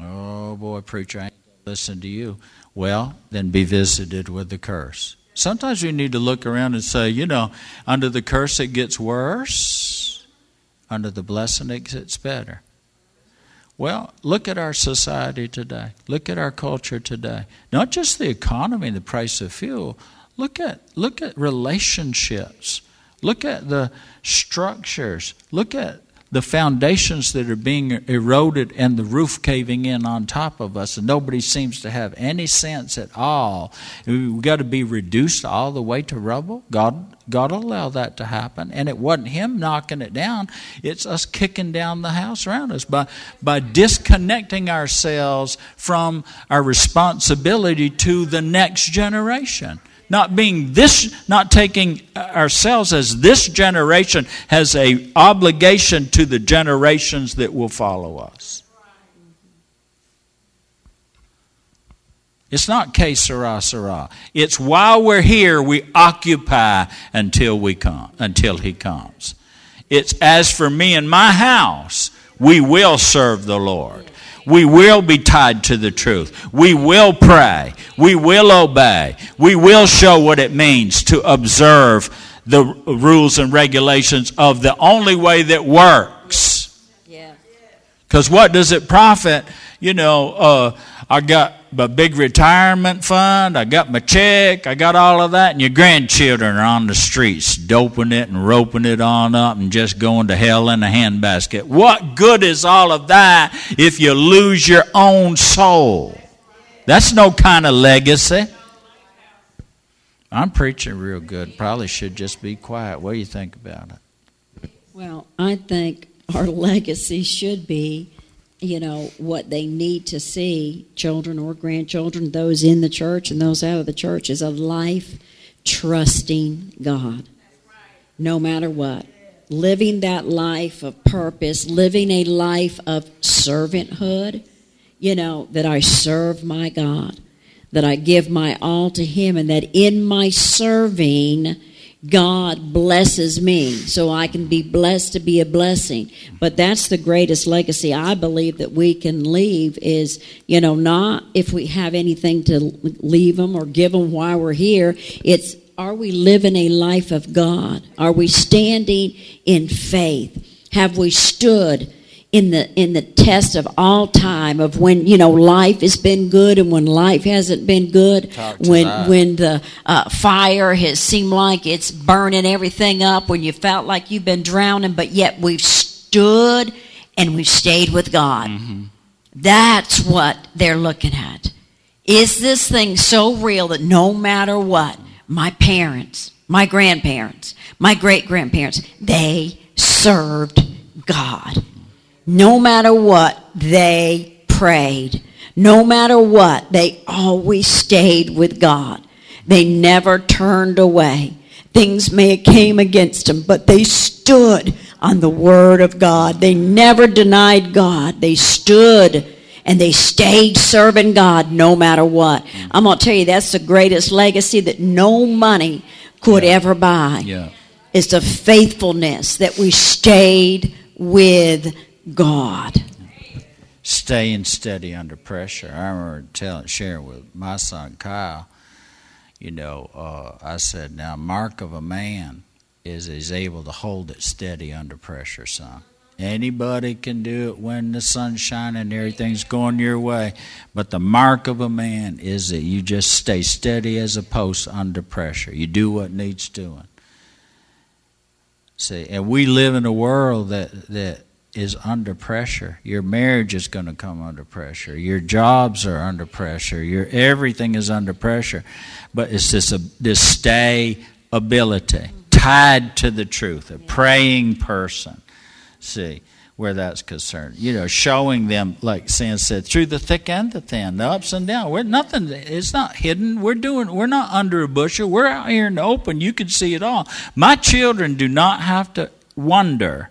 Oh boy, preacher, I ain't listen to you. Well, then be visited with the curse. Sometimes we need to look around and say, you know, under the curse it gets worse, under the blessing it gets better. Well, look at our society today. Look at our culture today. Not just the economy, the price of fuel. Look at look at relationships. Look at the structures. Look at the foundations that are being eroded and the roof caving in on top of us, and nobody seems to have any sense at all. We've got to be reduced all the way to rubble. God, God allow that to happen, and it wasn't Him knocking it down; it's us kicking down the house around us by by disconnecting ourselves from our responsibility to the next generation not being this not taking uh, ourselves as this generation has a obligation to the generations that will follow us. It's not que sera sera it's while we're here we occupy until we come until he comes. It's as for me and my house we will serve the lord we will be tied to the truth. We will pray. We will obey. We will show what it means to observe the rules and regulations of the only way that works. Because what does it profit? You know, uh, I got a big retirement fund, I got my check, I got all of that, and your grandchildren are on the streets doping it and roping it on up and just going to hell in a handbasket. What good is all of that if you lose your own soul? That's no kind of legacy. I'm preaching real good. Probably should just be quiet. What do you think about it? Well, I think our legacy should be you know, what they need to see, children or grandchildren, those in the church and those out of the church, is a life trusting God. No matter what. Living that life of purpose, living a life of servanthood, you know, that I serve my God, that I give my all to Him, and that in my serving, God blesses me so I can be blessed to be a blessing. But that's the greatest legacy I believe that we can leave is, you know, not if we have anything to leave them or give them while we're here. It's are we living a life of God? Are we standing in faith? Have we stood in the in the test of all time of when you know life has been good and when life hasn't been good when that. when the uh, fire has seemed like it's burning everything up when you felt like you've been drowning but yet we've stood and we've stayed with God. That's what they're looking at. Is this thing so real that no matter what my parents my grandparents my great grandparents they served God no matter what, they prayed. No matter what, they always stayed with God. They never turned away. Things may have came against them, but they stood on the word of God. They never denied God. They stood and they stayed serving God no matter what. Mm. I'm going to tell you that's the greatest legacy that no money could Yeah. ever buy. Yeah. Is the faithfulness that we stayed with God. staying steady under pressure. I remember telling, sharing with my son Kyle. You know, uh, I said, "Now, mark of a man is he's able to hold it steady under pressure, son. Anybody can do it when the sun's shining and everything's going your way, but the mark of a man is that you just stay steady as a post under pressure. You do what needs doing." See, and we live in a world that that is under pressure. Your marriage is going to come under pressure. Your jobs are under pressure. Your everything is under pressure. But it's this uh, this stay ability tied to the truth. A praying person. See where that's concerned. You know, showing them, like Sam said, through the thick and the thin, the ups and downs. We're nothing. It's not hidden. We're doing. We're not under a bushel. We're out here in the open. You can see it all. My children do not have to wonder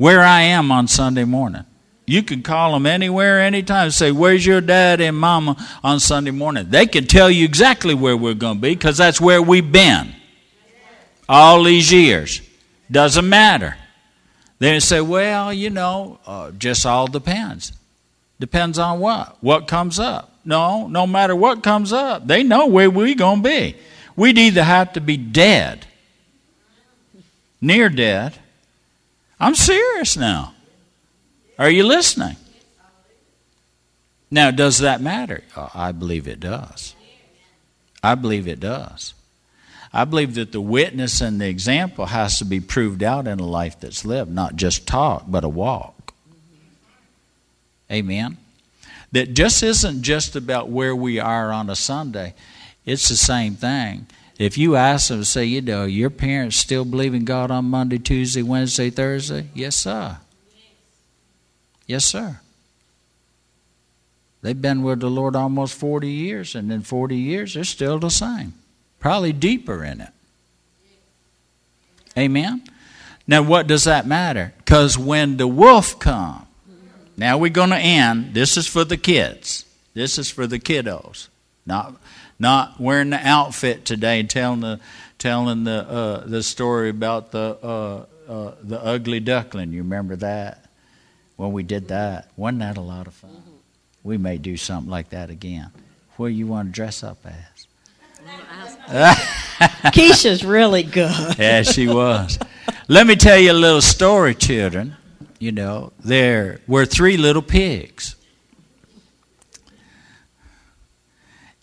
where I am on Sunday morning. You can call them anywhere, anytime. Say, "Where's your dad and mama on Sunday morning?" They can tell you exactly where we're going to be because that's where we've been all these years. Doesn't matter. They say, "Well, you know, uh, just all depends. Depends on what? What comes up? No, no matter what comes up, they know where we're going to be. We'd either have to be dead, near dead. I'm serious now. Are you listening? Now, does that matter? Uh, I believe it does. I believe it does. I believe that the witness and the example has to be proved out in a life that's lived, not just talk, but a walk. Amen. That just isn't just about where we are on a Sunday. It's the same thing. If you ask them, say, you know, your parents still believe in God on Monday, Tuesday, Wednesday, Thursday? Yes, sir. Yes, sir. They've been with the Lord almost 40 years, and in 40 years, they're still the same. Probably deeper in it. Amen? Now, what does that matter? Because when the wolf comes, now we're going to end. This is for the kids. This is for the kiddos. Not, not wearing the outfit today, telling the, telling the, uh, the story about the, uh, uh, the ugly duckling. You remember that? When we did that. Wasn't that a lot of fun? We may do something like that again. Where you want to dress up as? Keisha's really good. yeah, she was. Let me tell you a little story, children. You know, there were three little pigs.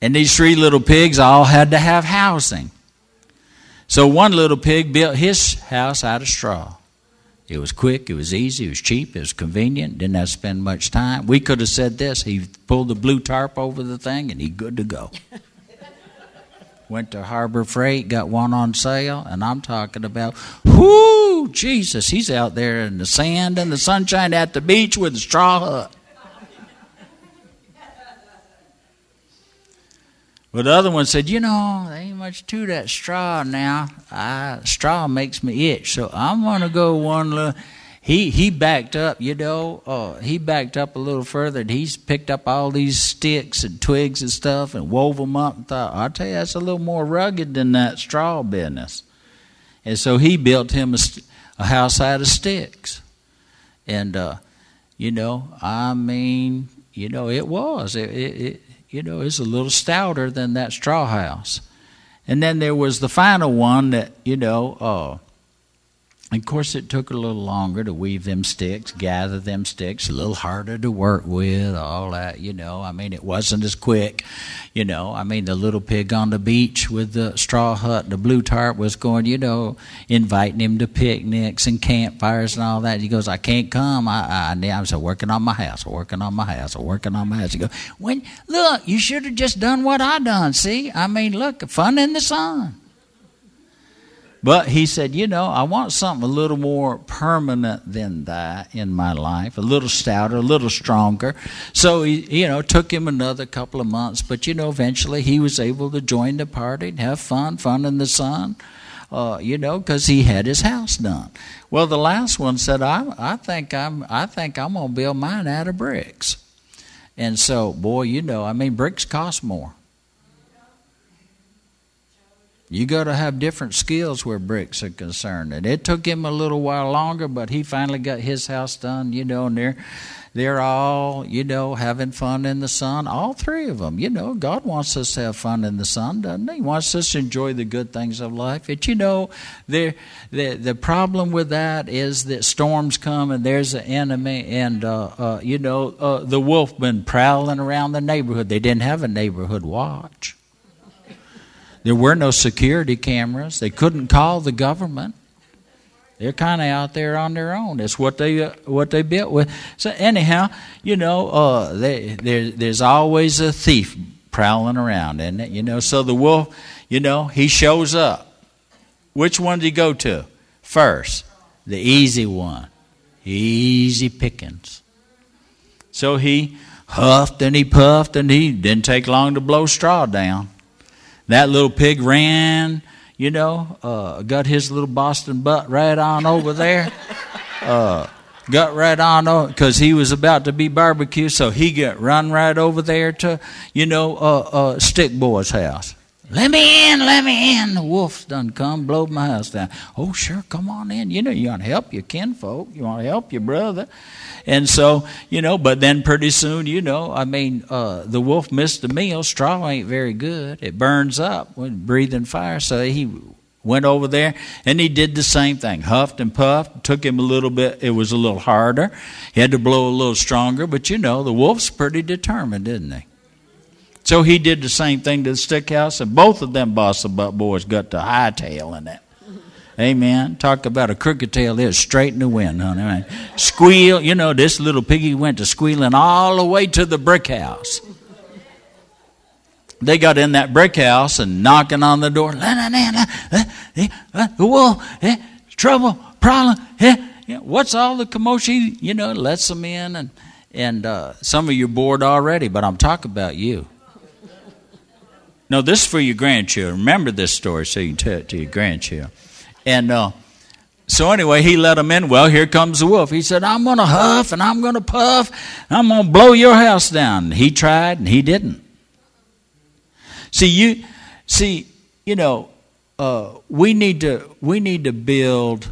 And these three little pigs all had to have housing. So one little pig built his house out of straw. It was quick, it was easy, it was cheap, it was convenient, didn't have to spend much time. We could have said this he pulled the blue tarp over the thing and he good to go. Went to Harbor Freight, got one on sale, and I'm talking about, whoo, Jesus, he's out there in the sand and the sunshine at the beach with a straw hut. But the other one said, You know, there ain't much to that straw now. I, straw makes me itch, so I'm going to go one little. He, he backed up, you know, uh, he backed up a little further and he's picked up all these sticks and twigs and stuff and wove them up and thought, I'll tell you, that's a little more rugged than that straw business. And so he built him a, a house out of sticks. And, uh, you know, I mean, you know, it was. It, it, you know, it's a little stouter than that straw house. And then there was the final one that, you know, uh, of course, it took a little longer to weave them sticks, gather them sticks, a little harder to work with, all that, you know. I mean, it wasn't as quick, you know. I mean, the little pig on the beach with the straw hut, the blue tarp was going, you know, inviting him to picnics and campfires and all that. He goes, I can't come. I, I, I'm so working on my house, working on my house, working on my house. He goes, when, look, you should have just done what I done, see? I mean, look, fun in the sun. But he said, you know, I want something a little more permanent than that in my life, a little stouter, a little stronger. So he, you know, took him another couple of months, but you know, eventually he was able to join the party and have fun, fun in the sun. Uh, you know, because he had his house done. Well, the last one said, "I, I think I'm, I think I'm gonna build mine out of bricks." And so, boy, you know, I mean, bricks cost more. You got to have different skills where bricks are concerned. And it took him a little while longer, but he finally got his house done, you know, and they're, they're all, you know, having fun in the sun. All three of them, you know, God wants us to have fun in the sun, doesn't He? He wants us to enjoy the good things of life. But, you know, the, the, the problem with that is that storms come and there's an enemy, and, uh, uh, you know, uh, the wolf been prowling around the neighborhood. They didn't have a neighborhood watch. There were no security cameras. They couldn't call the government. They're kind of out there on their own. That's what they uh, what they built with. So anyhow, you know, uh, they, there, there's always a thief prowling around, and you know. So the wolf, you know, he shows up. Which one did he go to first? The easy one, easy pickings. So he huffed and he puffed, and he didn't take long to blow straw down. That little pig ran, you know, uh, got his little Boston butt right on over there. Uh, got right on over because he was about to be barbecued, so he got run right over there to, you know, uh, uh, Stick Boy's house. Let me in, let me in. The wolf's done come, blowed my house down. Oh, sure, come on in. You know, you want to help your kinfolk, you want to help your brother. And so, you know, but then pretty soon, you know, I mean, uh, the wolf missed the meal. Straw ain't very good. It burns up when breathing fire. So he went over there and he did the same thing huffed and puffed took him a little bit it was a little harder he had to blow a little stronger but you know the wolf's pretty determined isn't he so he did the same thing to the stick house and both of them Boston butt boys got the high tail in it Amen. Talk about a crooked tail there, straight in the wind, honey. Squeal, you know, this little piggy went to squealing all the way to the brick house. They got in that brick house and knocking on the door. Eh, eh, eh, whoa, trouble, problem. What's all the commotion? You know, lets them in, and and uh, some of you are bored already, but I'm talking about you. No, this is for your grandchildren. Remember this story so you can tell it to your grandchildren. And uh, so anyway, he let him in. Well, here comes the wolf. He said, I'm going to huff and I'm going to puff. I'm going to blow your house down. He tried and he didn't. See, you, see, you know, uh, we need to we need to build.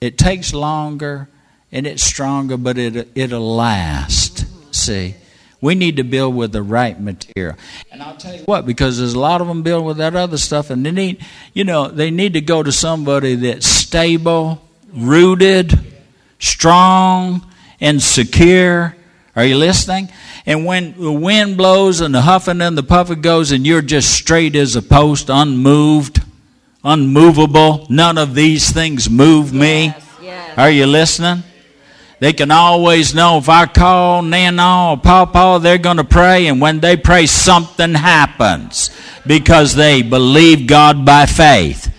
It takes longer and it's stronger, but it it'll last. See, we need to build with the right material. And I'll tell you what, because there's a lot of them build with that other stuff, and they need, you know, they need to go to somebody that's stable, rooted, strong, and secure. Are you listening? And when the wind blows and the huffing and the puffing goes, and you're just straight as a post, unmoved, unmovable, none of these things move me. Yes, yes. Are you listening? They can always know if I call Nana or Papa, they're going to pray, and when they pray, something happens because they believe God by faith.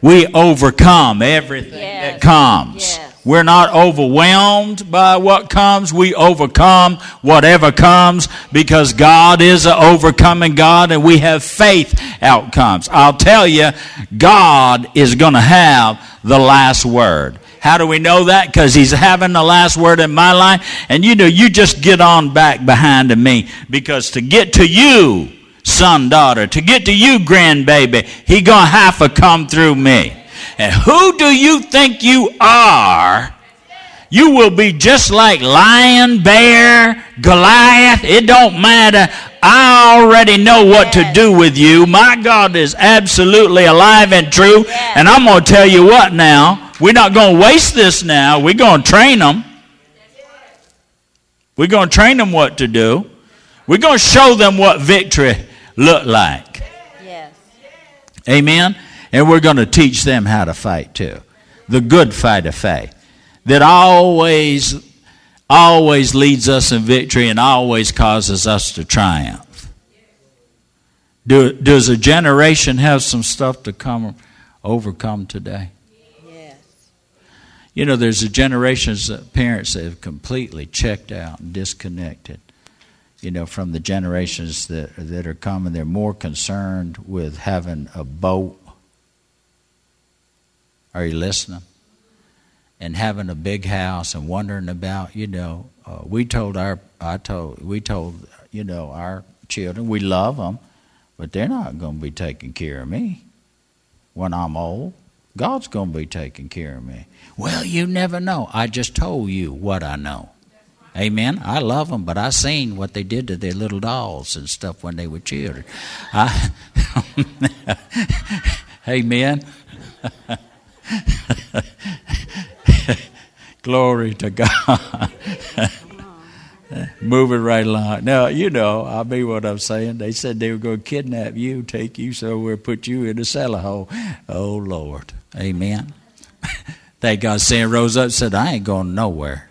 We overcome everything yes. that comes. Yes. We're not overwhelmed by what comes. We overcome whatever comes because God is an overcoming God and we have faith outcomes. I'll tell you, God is going to have the last word. How do we know that? Because he's having the last word in my life. And you know, you just get on back behind me because to get to you, son, daughter, to get to you, grandbaby, he gonna have to come through me. And who do you think you are? You will be just like lion, bear, Goliath. It don't matter. I already know what to do with you. My God is absolutely alive and true. And I'm going to tell you what now. We're not going to waste this now. We're going to train them. We're going to train them what to do. We're going to show them what victory looked like. Yes. Amen. And we're going to teach them how to fight too. The good fight of faith that always always leads us in victory and always causes us to triumph. Do, does a generation have some stuff to come overcome today? You know, there's a generation of parents that have completely checked out and disconnected. You know, from the generations that that are coming, they're more concerned with having a boat. Are you listening? And having a big house and wondering about, you know, uh, we told our, I told, we told, you know, our children, we love them, but they're not going to be taking care of me when I'm old. God's going to be taking care of me. Well, you never know. I just told you what I know. Amen. I love them, but I seen what they did to their little dolls and stuff when they were children. I, Amen. Glory to God. Moving right along. Now, you know, I mean what I'm saying. They said they were going to kidnap you, take you somewhere, put you in a cellar hole. Oh, Lord. Amen. Thank God Sam rose up said, I ain't going nowhere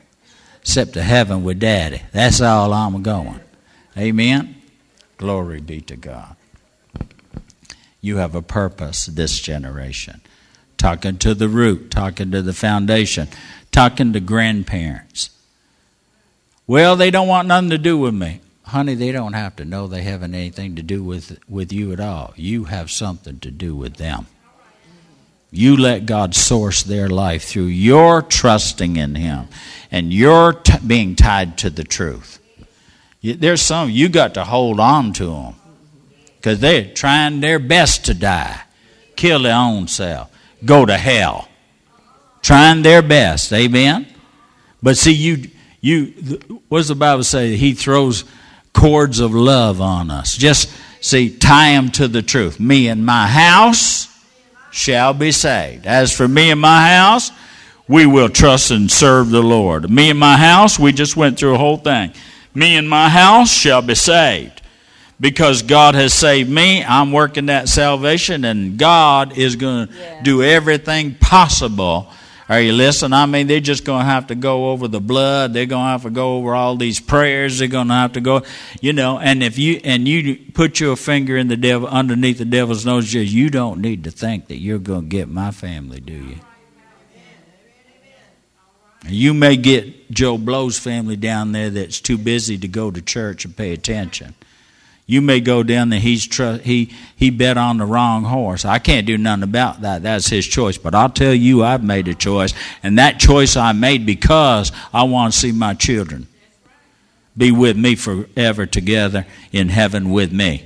except to heaven with daddy. That's all I'm going. Amen. Glory be to God. You have a purpose this generation. Talking to the root, talking to the foundation, talking to grandparents. Well, they don't want nothing to do with me. Honey, they don't have to know they haven't anything to do with, with you at all. You have something to do with them. You let God source their life through your trusting in Him and your t- being tied to the truth. There's some you got to hold on to them because they're trying their best to die, kill their own self, go to hell, trying their best. Amen. But see, you you what does the Bible say? He throws cords of love on us. Just see, tie them to the truth. Me and my house shall be saved. As for me and my house, we will trust and serve the Lord. Me and my house, we just went through a whole thing. Me and my house shall be saved. Because God has saved me, I'm working that salvation, and God is going to yeah. do everything possible. Are you listening? I mean, they're just going to have to go over the blood. They're going to have to go over all these prayers. They're going to have to go, you know. And if you and you put your finger in the devil underneath the devil's nose, you don't need to think that you're going to get my family, do you? You may get Joe Blow's family down there that's too busy to go to church and pay attention. You may go down there. He's tr- he he bet on the wrong horse. I can't do nothing about that. That's his choice. But I'll tell you, I've made a choice, and that choice I made because I want to see my children be with me forever together in heaven with me.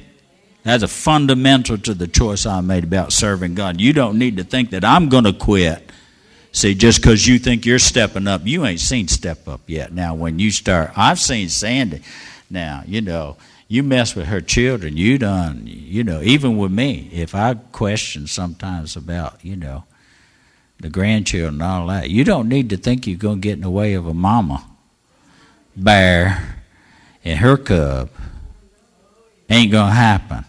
That's a fundamental to the choice I made about serving God. You don't need to think that I'm going to quit See, just because you think you're stepping up, you ain't seen step up yet. Now, when you start, I've seen Sandy. Now, you know, you mess with her children, you done, you know, even with me, if I question sometimes about, you know, the grandchildren and all that, you don't need to think you're going to get in the way of a mama bear and her cub. Ain't going to happen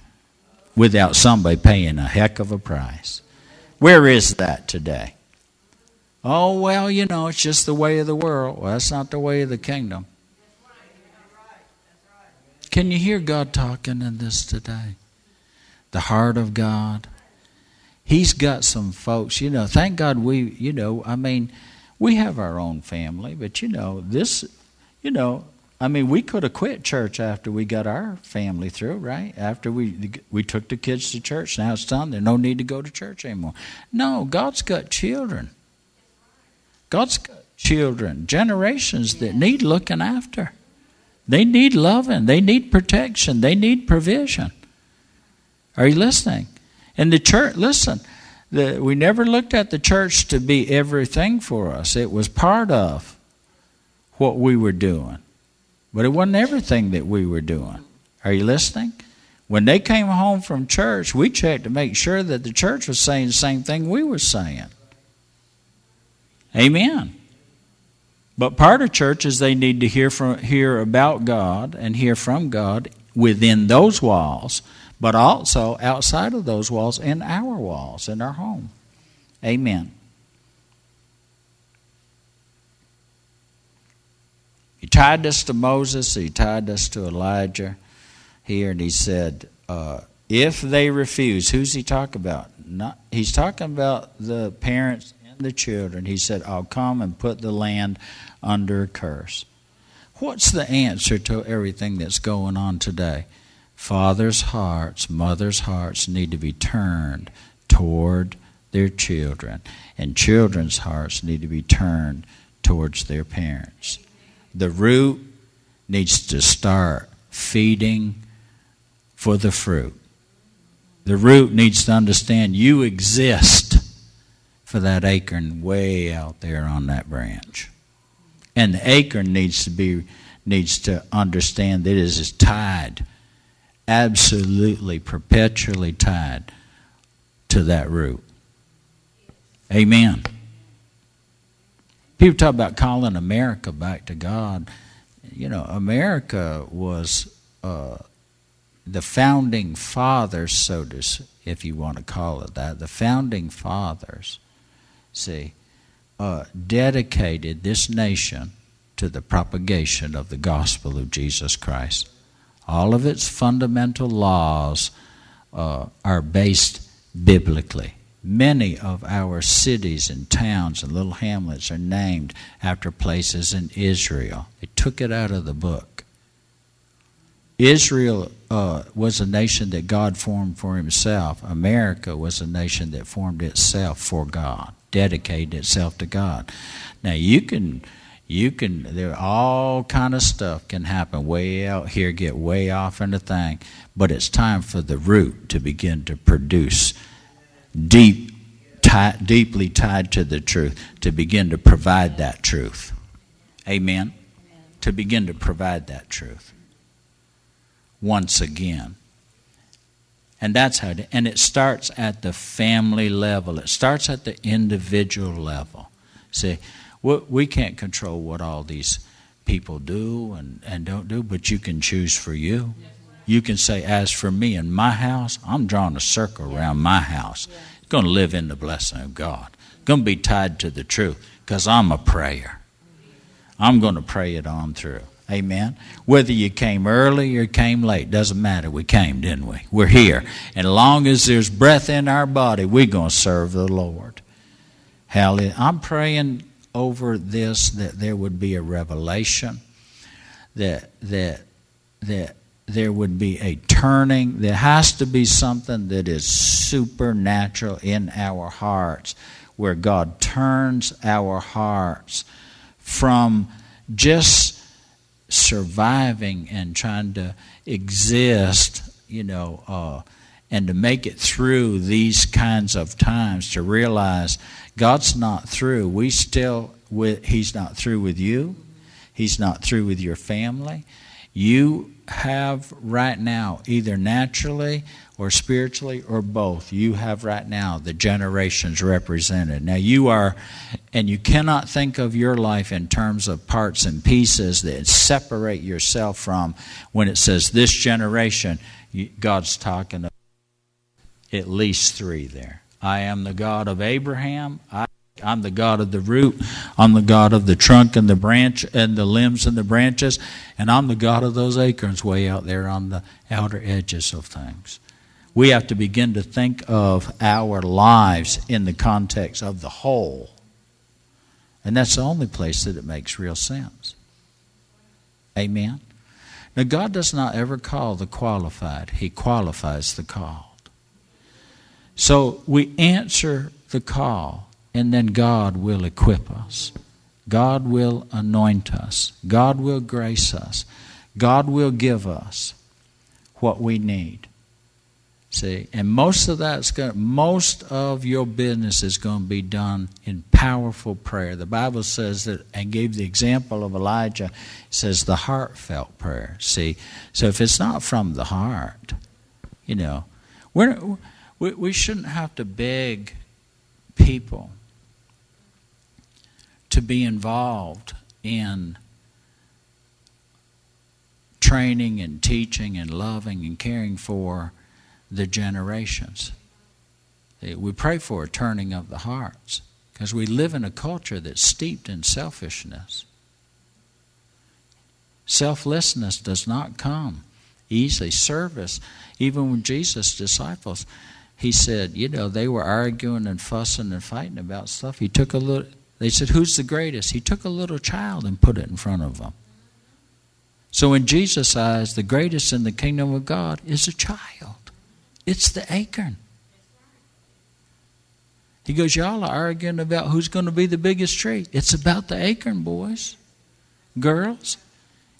without somebody paying a heck of a price. Where is that today? Oh, well, you know, it's just the way of the world. Well, that's not the way of the kingdom. Can you hear God talking in this today? The heart of God. He's got some folks, you know, thank God we, you know, I mean, we have our own family, but you know, this, you know, I mean, we could have quit church after we got our family through, right? After we we took the kids to church. Now it's done. There's no need to go to church anymore. No, God's got children. God's got children, generations that need looking after. They need loving. They need protection. They need provision. Are you listening? And the church, listen, the, we never looked at the church to be everything for us. It was part of what we were doing. But it wasn't everything that we were doing. Are you listening? When they came home from church, we checked to make sure that the church was saying the same thing we were saying. Amen. But part of church is they need to hear from hear about God and hear from God within those walls, but also outside of those walls in our walls, in our home. Amen. He tied us to Moses, he tied us to Elijah here, and he said, uh, if they refuse, who's he talking about? Not, he's talking about the parents the children. He said, I'll come and put the land under curse. What's the answer to everything that's going on today? Fathers' hearts, mothers' hearts need to be turned toward their children, and children's hearts need to be turned towards their parents. The root needs to start feeding for the fruit. The root needs to understand you exist for that acorn way out there on that branch. And the acorn needs to be needs to understand that it is tied, absolutely perpetually tied to that root. Amen. People talk about calling America back to God. You know, America was uh, the founding fathers, so to, if you want to call it that, the founding fathers see, uh, dedicated this nation to the propagation of the gospel of Jesus Christ. All of its fundamental laws uh, are based biblically. Many of our cities and towns and little hamlets are named after places in Israel. They took it out of the book. Israel uh, was a nation that God formed for himself. America was a nation that formed itself for God dedicated itself to God. Now you can you can there all kind of stuff can happen way out here get way off in the thing but it's time for the root to begin to produce deep tie, deeply tied to the truth to begin to provide that truth. Amen. To begin to provide that truth. Once again And that's how it, and it starts at the family level. It starts at the individual level. See, we can't control what all these people do and, and don't do, but you can choose for you. You can say, as for me and my house, I'm drawing a circle around my house. It's going to live in the blessing of God. Going to be tied to the truth because I'm a prayer. I'm going to pray it on through. Amen. Whether you came early or came late, doesn't matter. We came, didn't we? We're here. And long as there's breath in our body, we're going to serve the Lord. Hallelujah. I'm praying over this that there would be a revelation, that that that there would be a turning. There has to be something that is supernatural in our hearts, where God turns our hearts from just surviving and trying to exist, you know, uh, and to make it through these kinds of times, to realize God's not through. We still, with, He's not through with you. He's not through with your family. You have right now, either naturally or spiritually or both, you have right now the generations represented. Now, you are, and you cannot think of your life in terms of parts and pieces that separate yourself from when it says this generation, God's talking at least three there. I am the God of Abraham. I I'm the God of the root. I'm the God of the trunk and the branch and the limbs and the branches. And I'm the God of those acorns way out there on the outer edges of things. We have to begin to think of our lives in the context of the whole. And that's the only place that it makes real sense. Amen. Now, God does not ever call the qualified, He qualifies the called. So we answer the call and then God will equip us. God will anoint us. God will grace us. God will give us what we need. See, and most of that's going most of your business is going to be done in powerful prayer. The Bible says that and gave the example of Elijah, says the heartfelt prayer. See, so if it's not from the heart, you know, we're, we we shouldn't have to beg people to be involved in training and teaching and loving and caring for the generations. We pray for a turning of the hearts because we live in a culture that's steeped in selfishness. Selflessness does not come easily. Service, even when Jesus' disciples, he said, you know, they were arguing and fussing and fighting about stuff. He took a little they said, Who's the greatest? He took a little child and put it in front of them. So, in Jesus' eyes, the greatest in the kingdom of God is a child, it's the acorn. He goes, Y'all are arguing about who's going to be the biggest tree. It's about the acorn, boys, girls.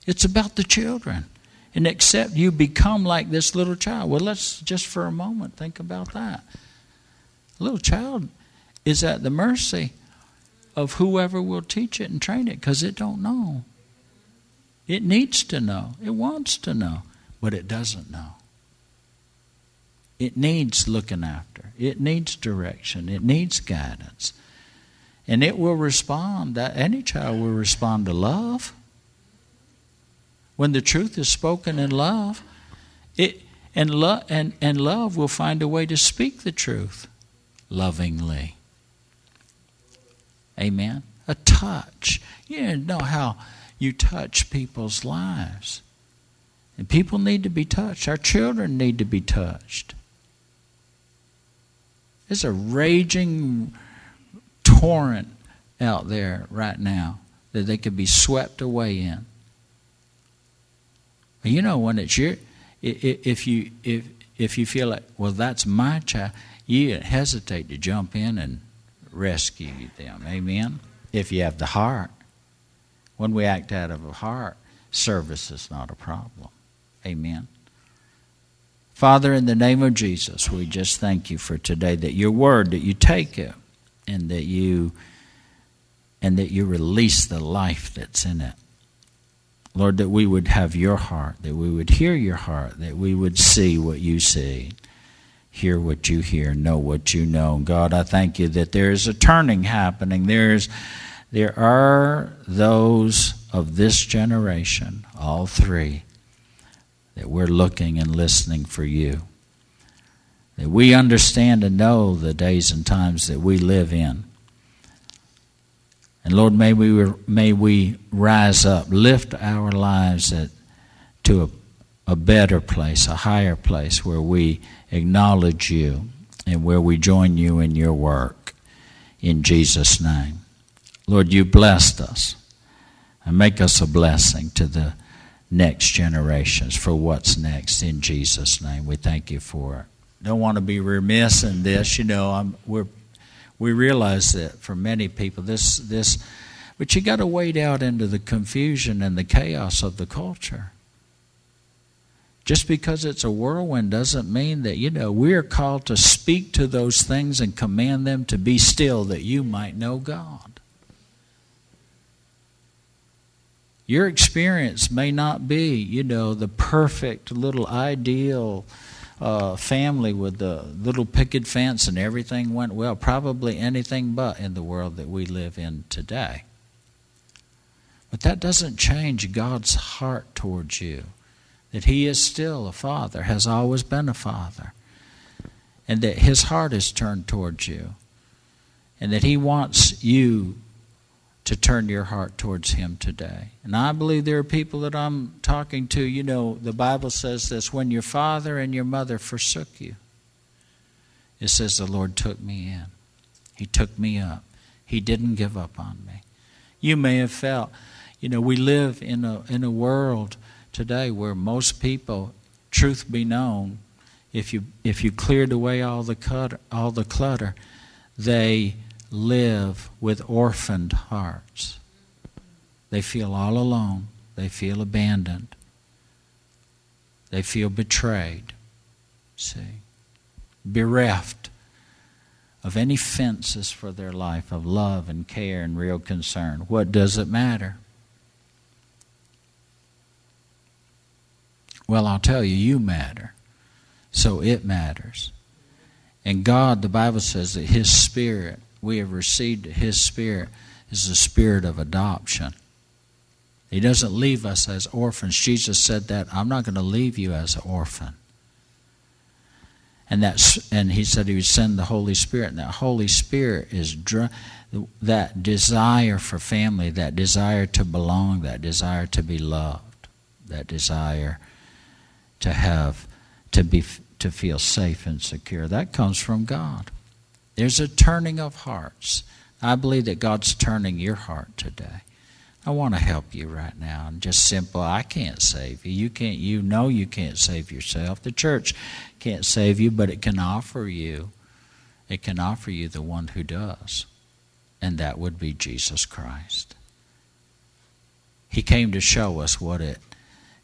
It's about the children. And except you become like this little child. Well, let's just for a moment think about that. A little child is at the mercy of whoever will teach it and train it because it don't know. It needs to know. It wants to know, but it doesn't know. It needs looking after. It needs direction. It needs guidance. And it will respond. Any child will respond to love. When the truth is spoken in love, it and, lo- and, and love will find a way to speak the truth lovingly. Amen. A touch. You know how you touch people's lives. And people need to be touched. Our children need to be touched. There's a raging torrent out there right now that they could be swept away in. You know, when it's your, if you if if you feel like, well, that's my child, you hesitate to jump in and rescue them. Amen? If you have the heart. When we act out of a heart, service is not a problem. Amen. Father, in the name of Jesus, we just thank you for today that your word, that you take it and that you and that you release the life that's in it. Lord, that we would have your heart, that we would hear your heart, that we would see what you see. hear what you hear, know what you know. God, I thank you that there is a turning happening. There's there are those of this generation, all three, that we're looking and listening for you. That we understand and know the days and times that we live in. And Lord, may we, may we rise up, lift our lives at, to a, a better place, a higher place where we acknowledge you and where we join you in your work. In Jesus' name. Lord, you blessed us and make us a blessing to the next generations for what's next in Jesus' name. We thank you for it. Don't want to be remiss in this. You know, I'm, we're, we realize that for many people, this, this, but you got to wade out into the confusion and the chaos of the culture. Just because it's a whirlwind doesn't mean that, you know, we are called to speak to those things and command them to be still that you might know God. Your experience may not be, you know, the perfect little ideal uh, family with the little picket fence and everything went well. Probably anything but in the world that we live in today. But that doesn't change God's heart towards you that He is still a Father, has always been a Father, and that His heart is turned towards you, and that He wants you to turn your heart towards Him today. And I believe there are people that I'm talking to, you know, the Bible says this when your father and your mother forsook you, it says the Lord took me in. He took me up. He didn't give up on me. You may have felt, you know, we live in a, in a world today where most people, truth be known, if you if you cleared away all the clutter, all the clutter, they live with orphaned hearts. They feel all alone. They feel abandoned. They feel betrayed. See, bereft of any fences for their life of love and care and real concern. What does it matter? Well, I'll tell you, you matter. So it matters. And God, the Bible says that His Spirit, we have received His Spirit, is the Spirit of adoption. He doesn't leave us as orphans. Jesus said that, I'm not going to leave you as an orphan. And that's and he said he would send the Holy Spirit. And that Holy Spirit is that desire for family, that desire to belong, that desire to be loved, that desire to have to be to feel safe and secure. That comes from God. There's a turning of hearts. I believe that God's turning your heart today. I want to help you right now. And just simple, I can't save you. You can't you know you can't save yourself. The church can't save you, but it can offer you it can offer you the one who does. And that would be Jesus Christ. He came to show us what it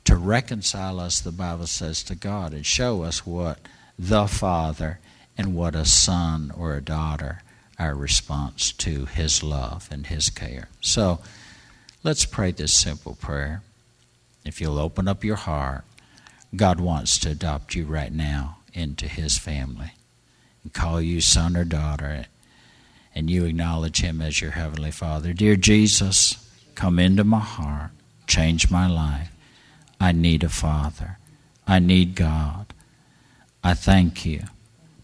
to reconcile us, the Bible says, to God and show us what the Father and what a son or a daughter, our response to His love and His care. So let's pray this simple prayer. If you'll open up your heart, God wants to adopt you right now into His family and call you son or daughter, and you acknowledge Him as your Heavenly Father. Dear Jesus, come into my heart, change my life. I need a Father. I need God. I thank you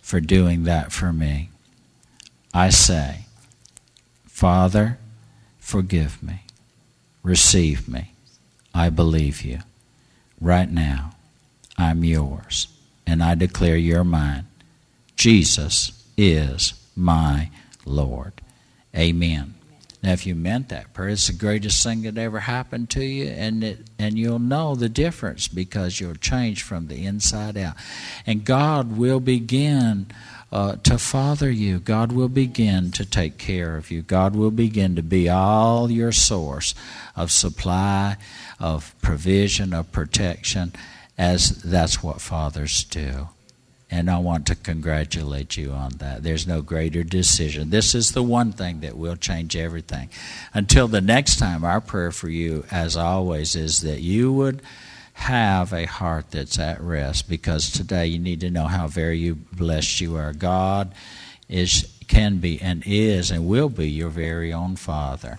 for doing that for me. I say, Father, forgive me. Receive me. I believe you. Right now, I'm yours, and I declare you're mine. Jesus is my Lord. Amen. Now, if you meant that prayer, it's the greatest thing that ever happened to you, and it, and you'll know the difference because you'll change from the inside out. And God will begin uh, to father you. God will begin to take care of you. God will begin to be all your source of supply, of provision, of protection, as that's what fathers do. And I want to congratulate you on that. There's no greater decision. This is the one thing that will change everything. Until the next time, our prayer for you, as always, is that you would have a heart that's at rest because today you need to know how very blessed you are. God is can be and is and will be your very own father.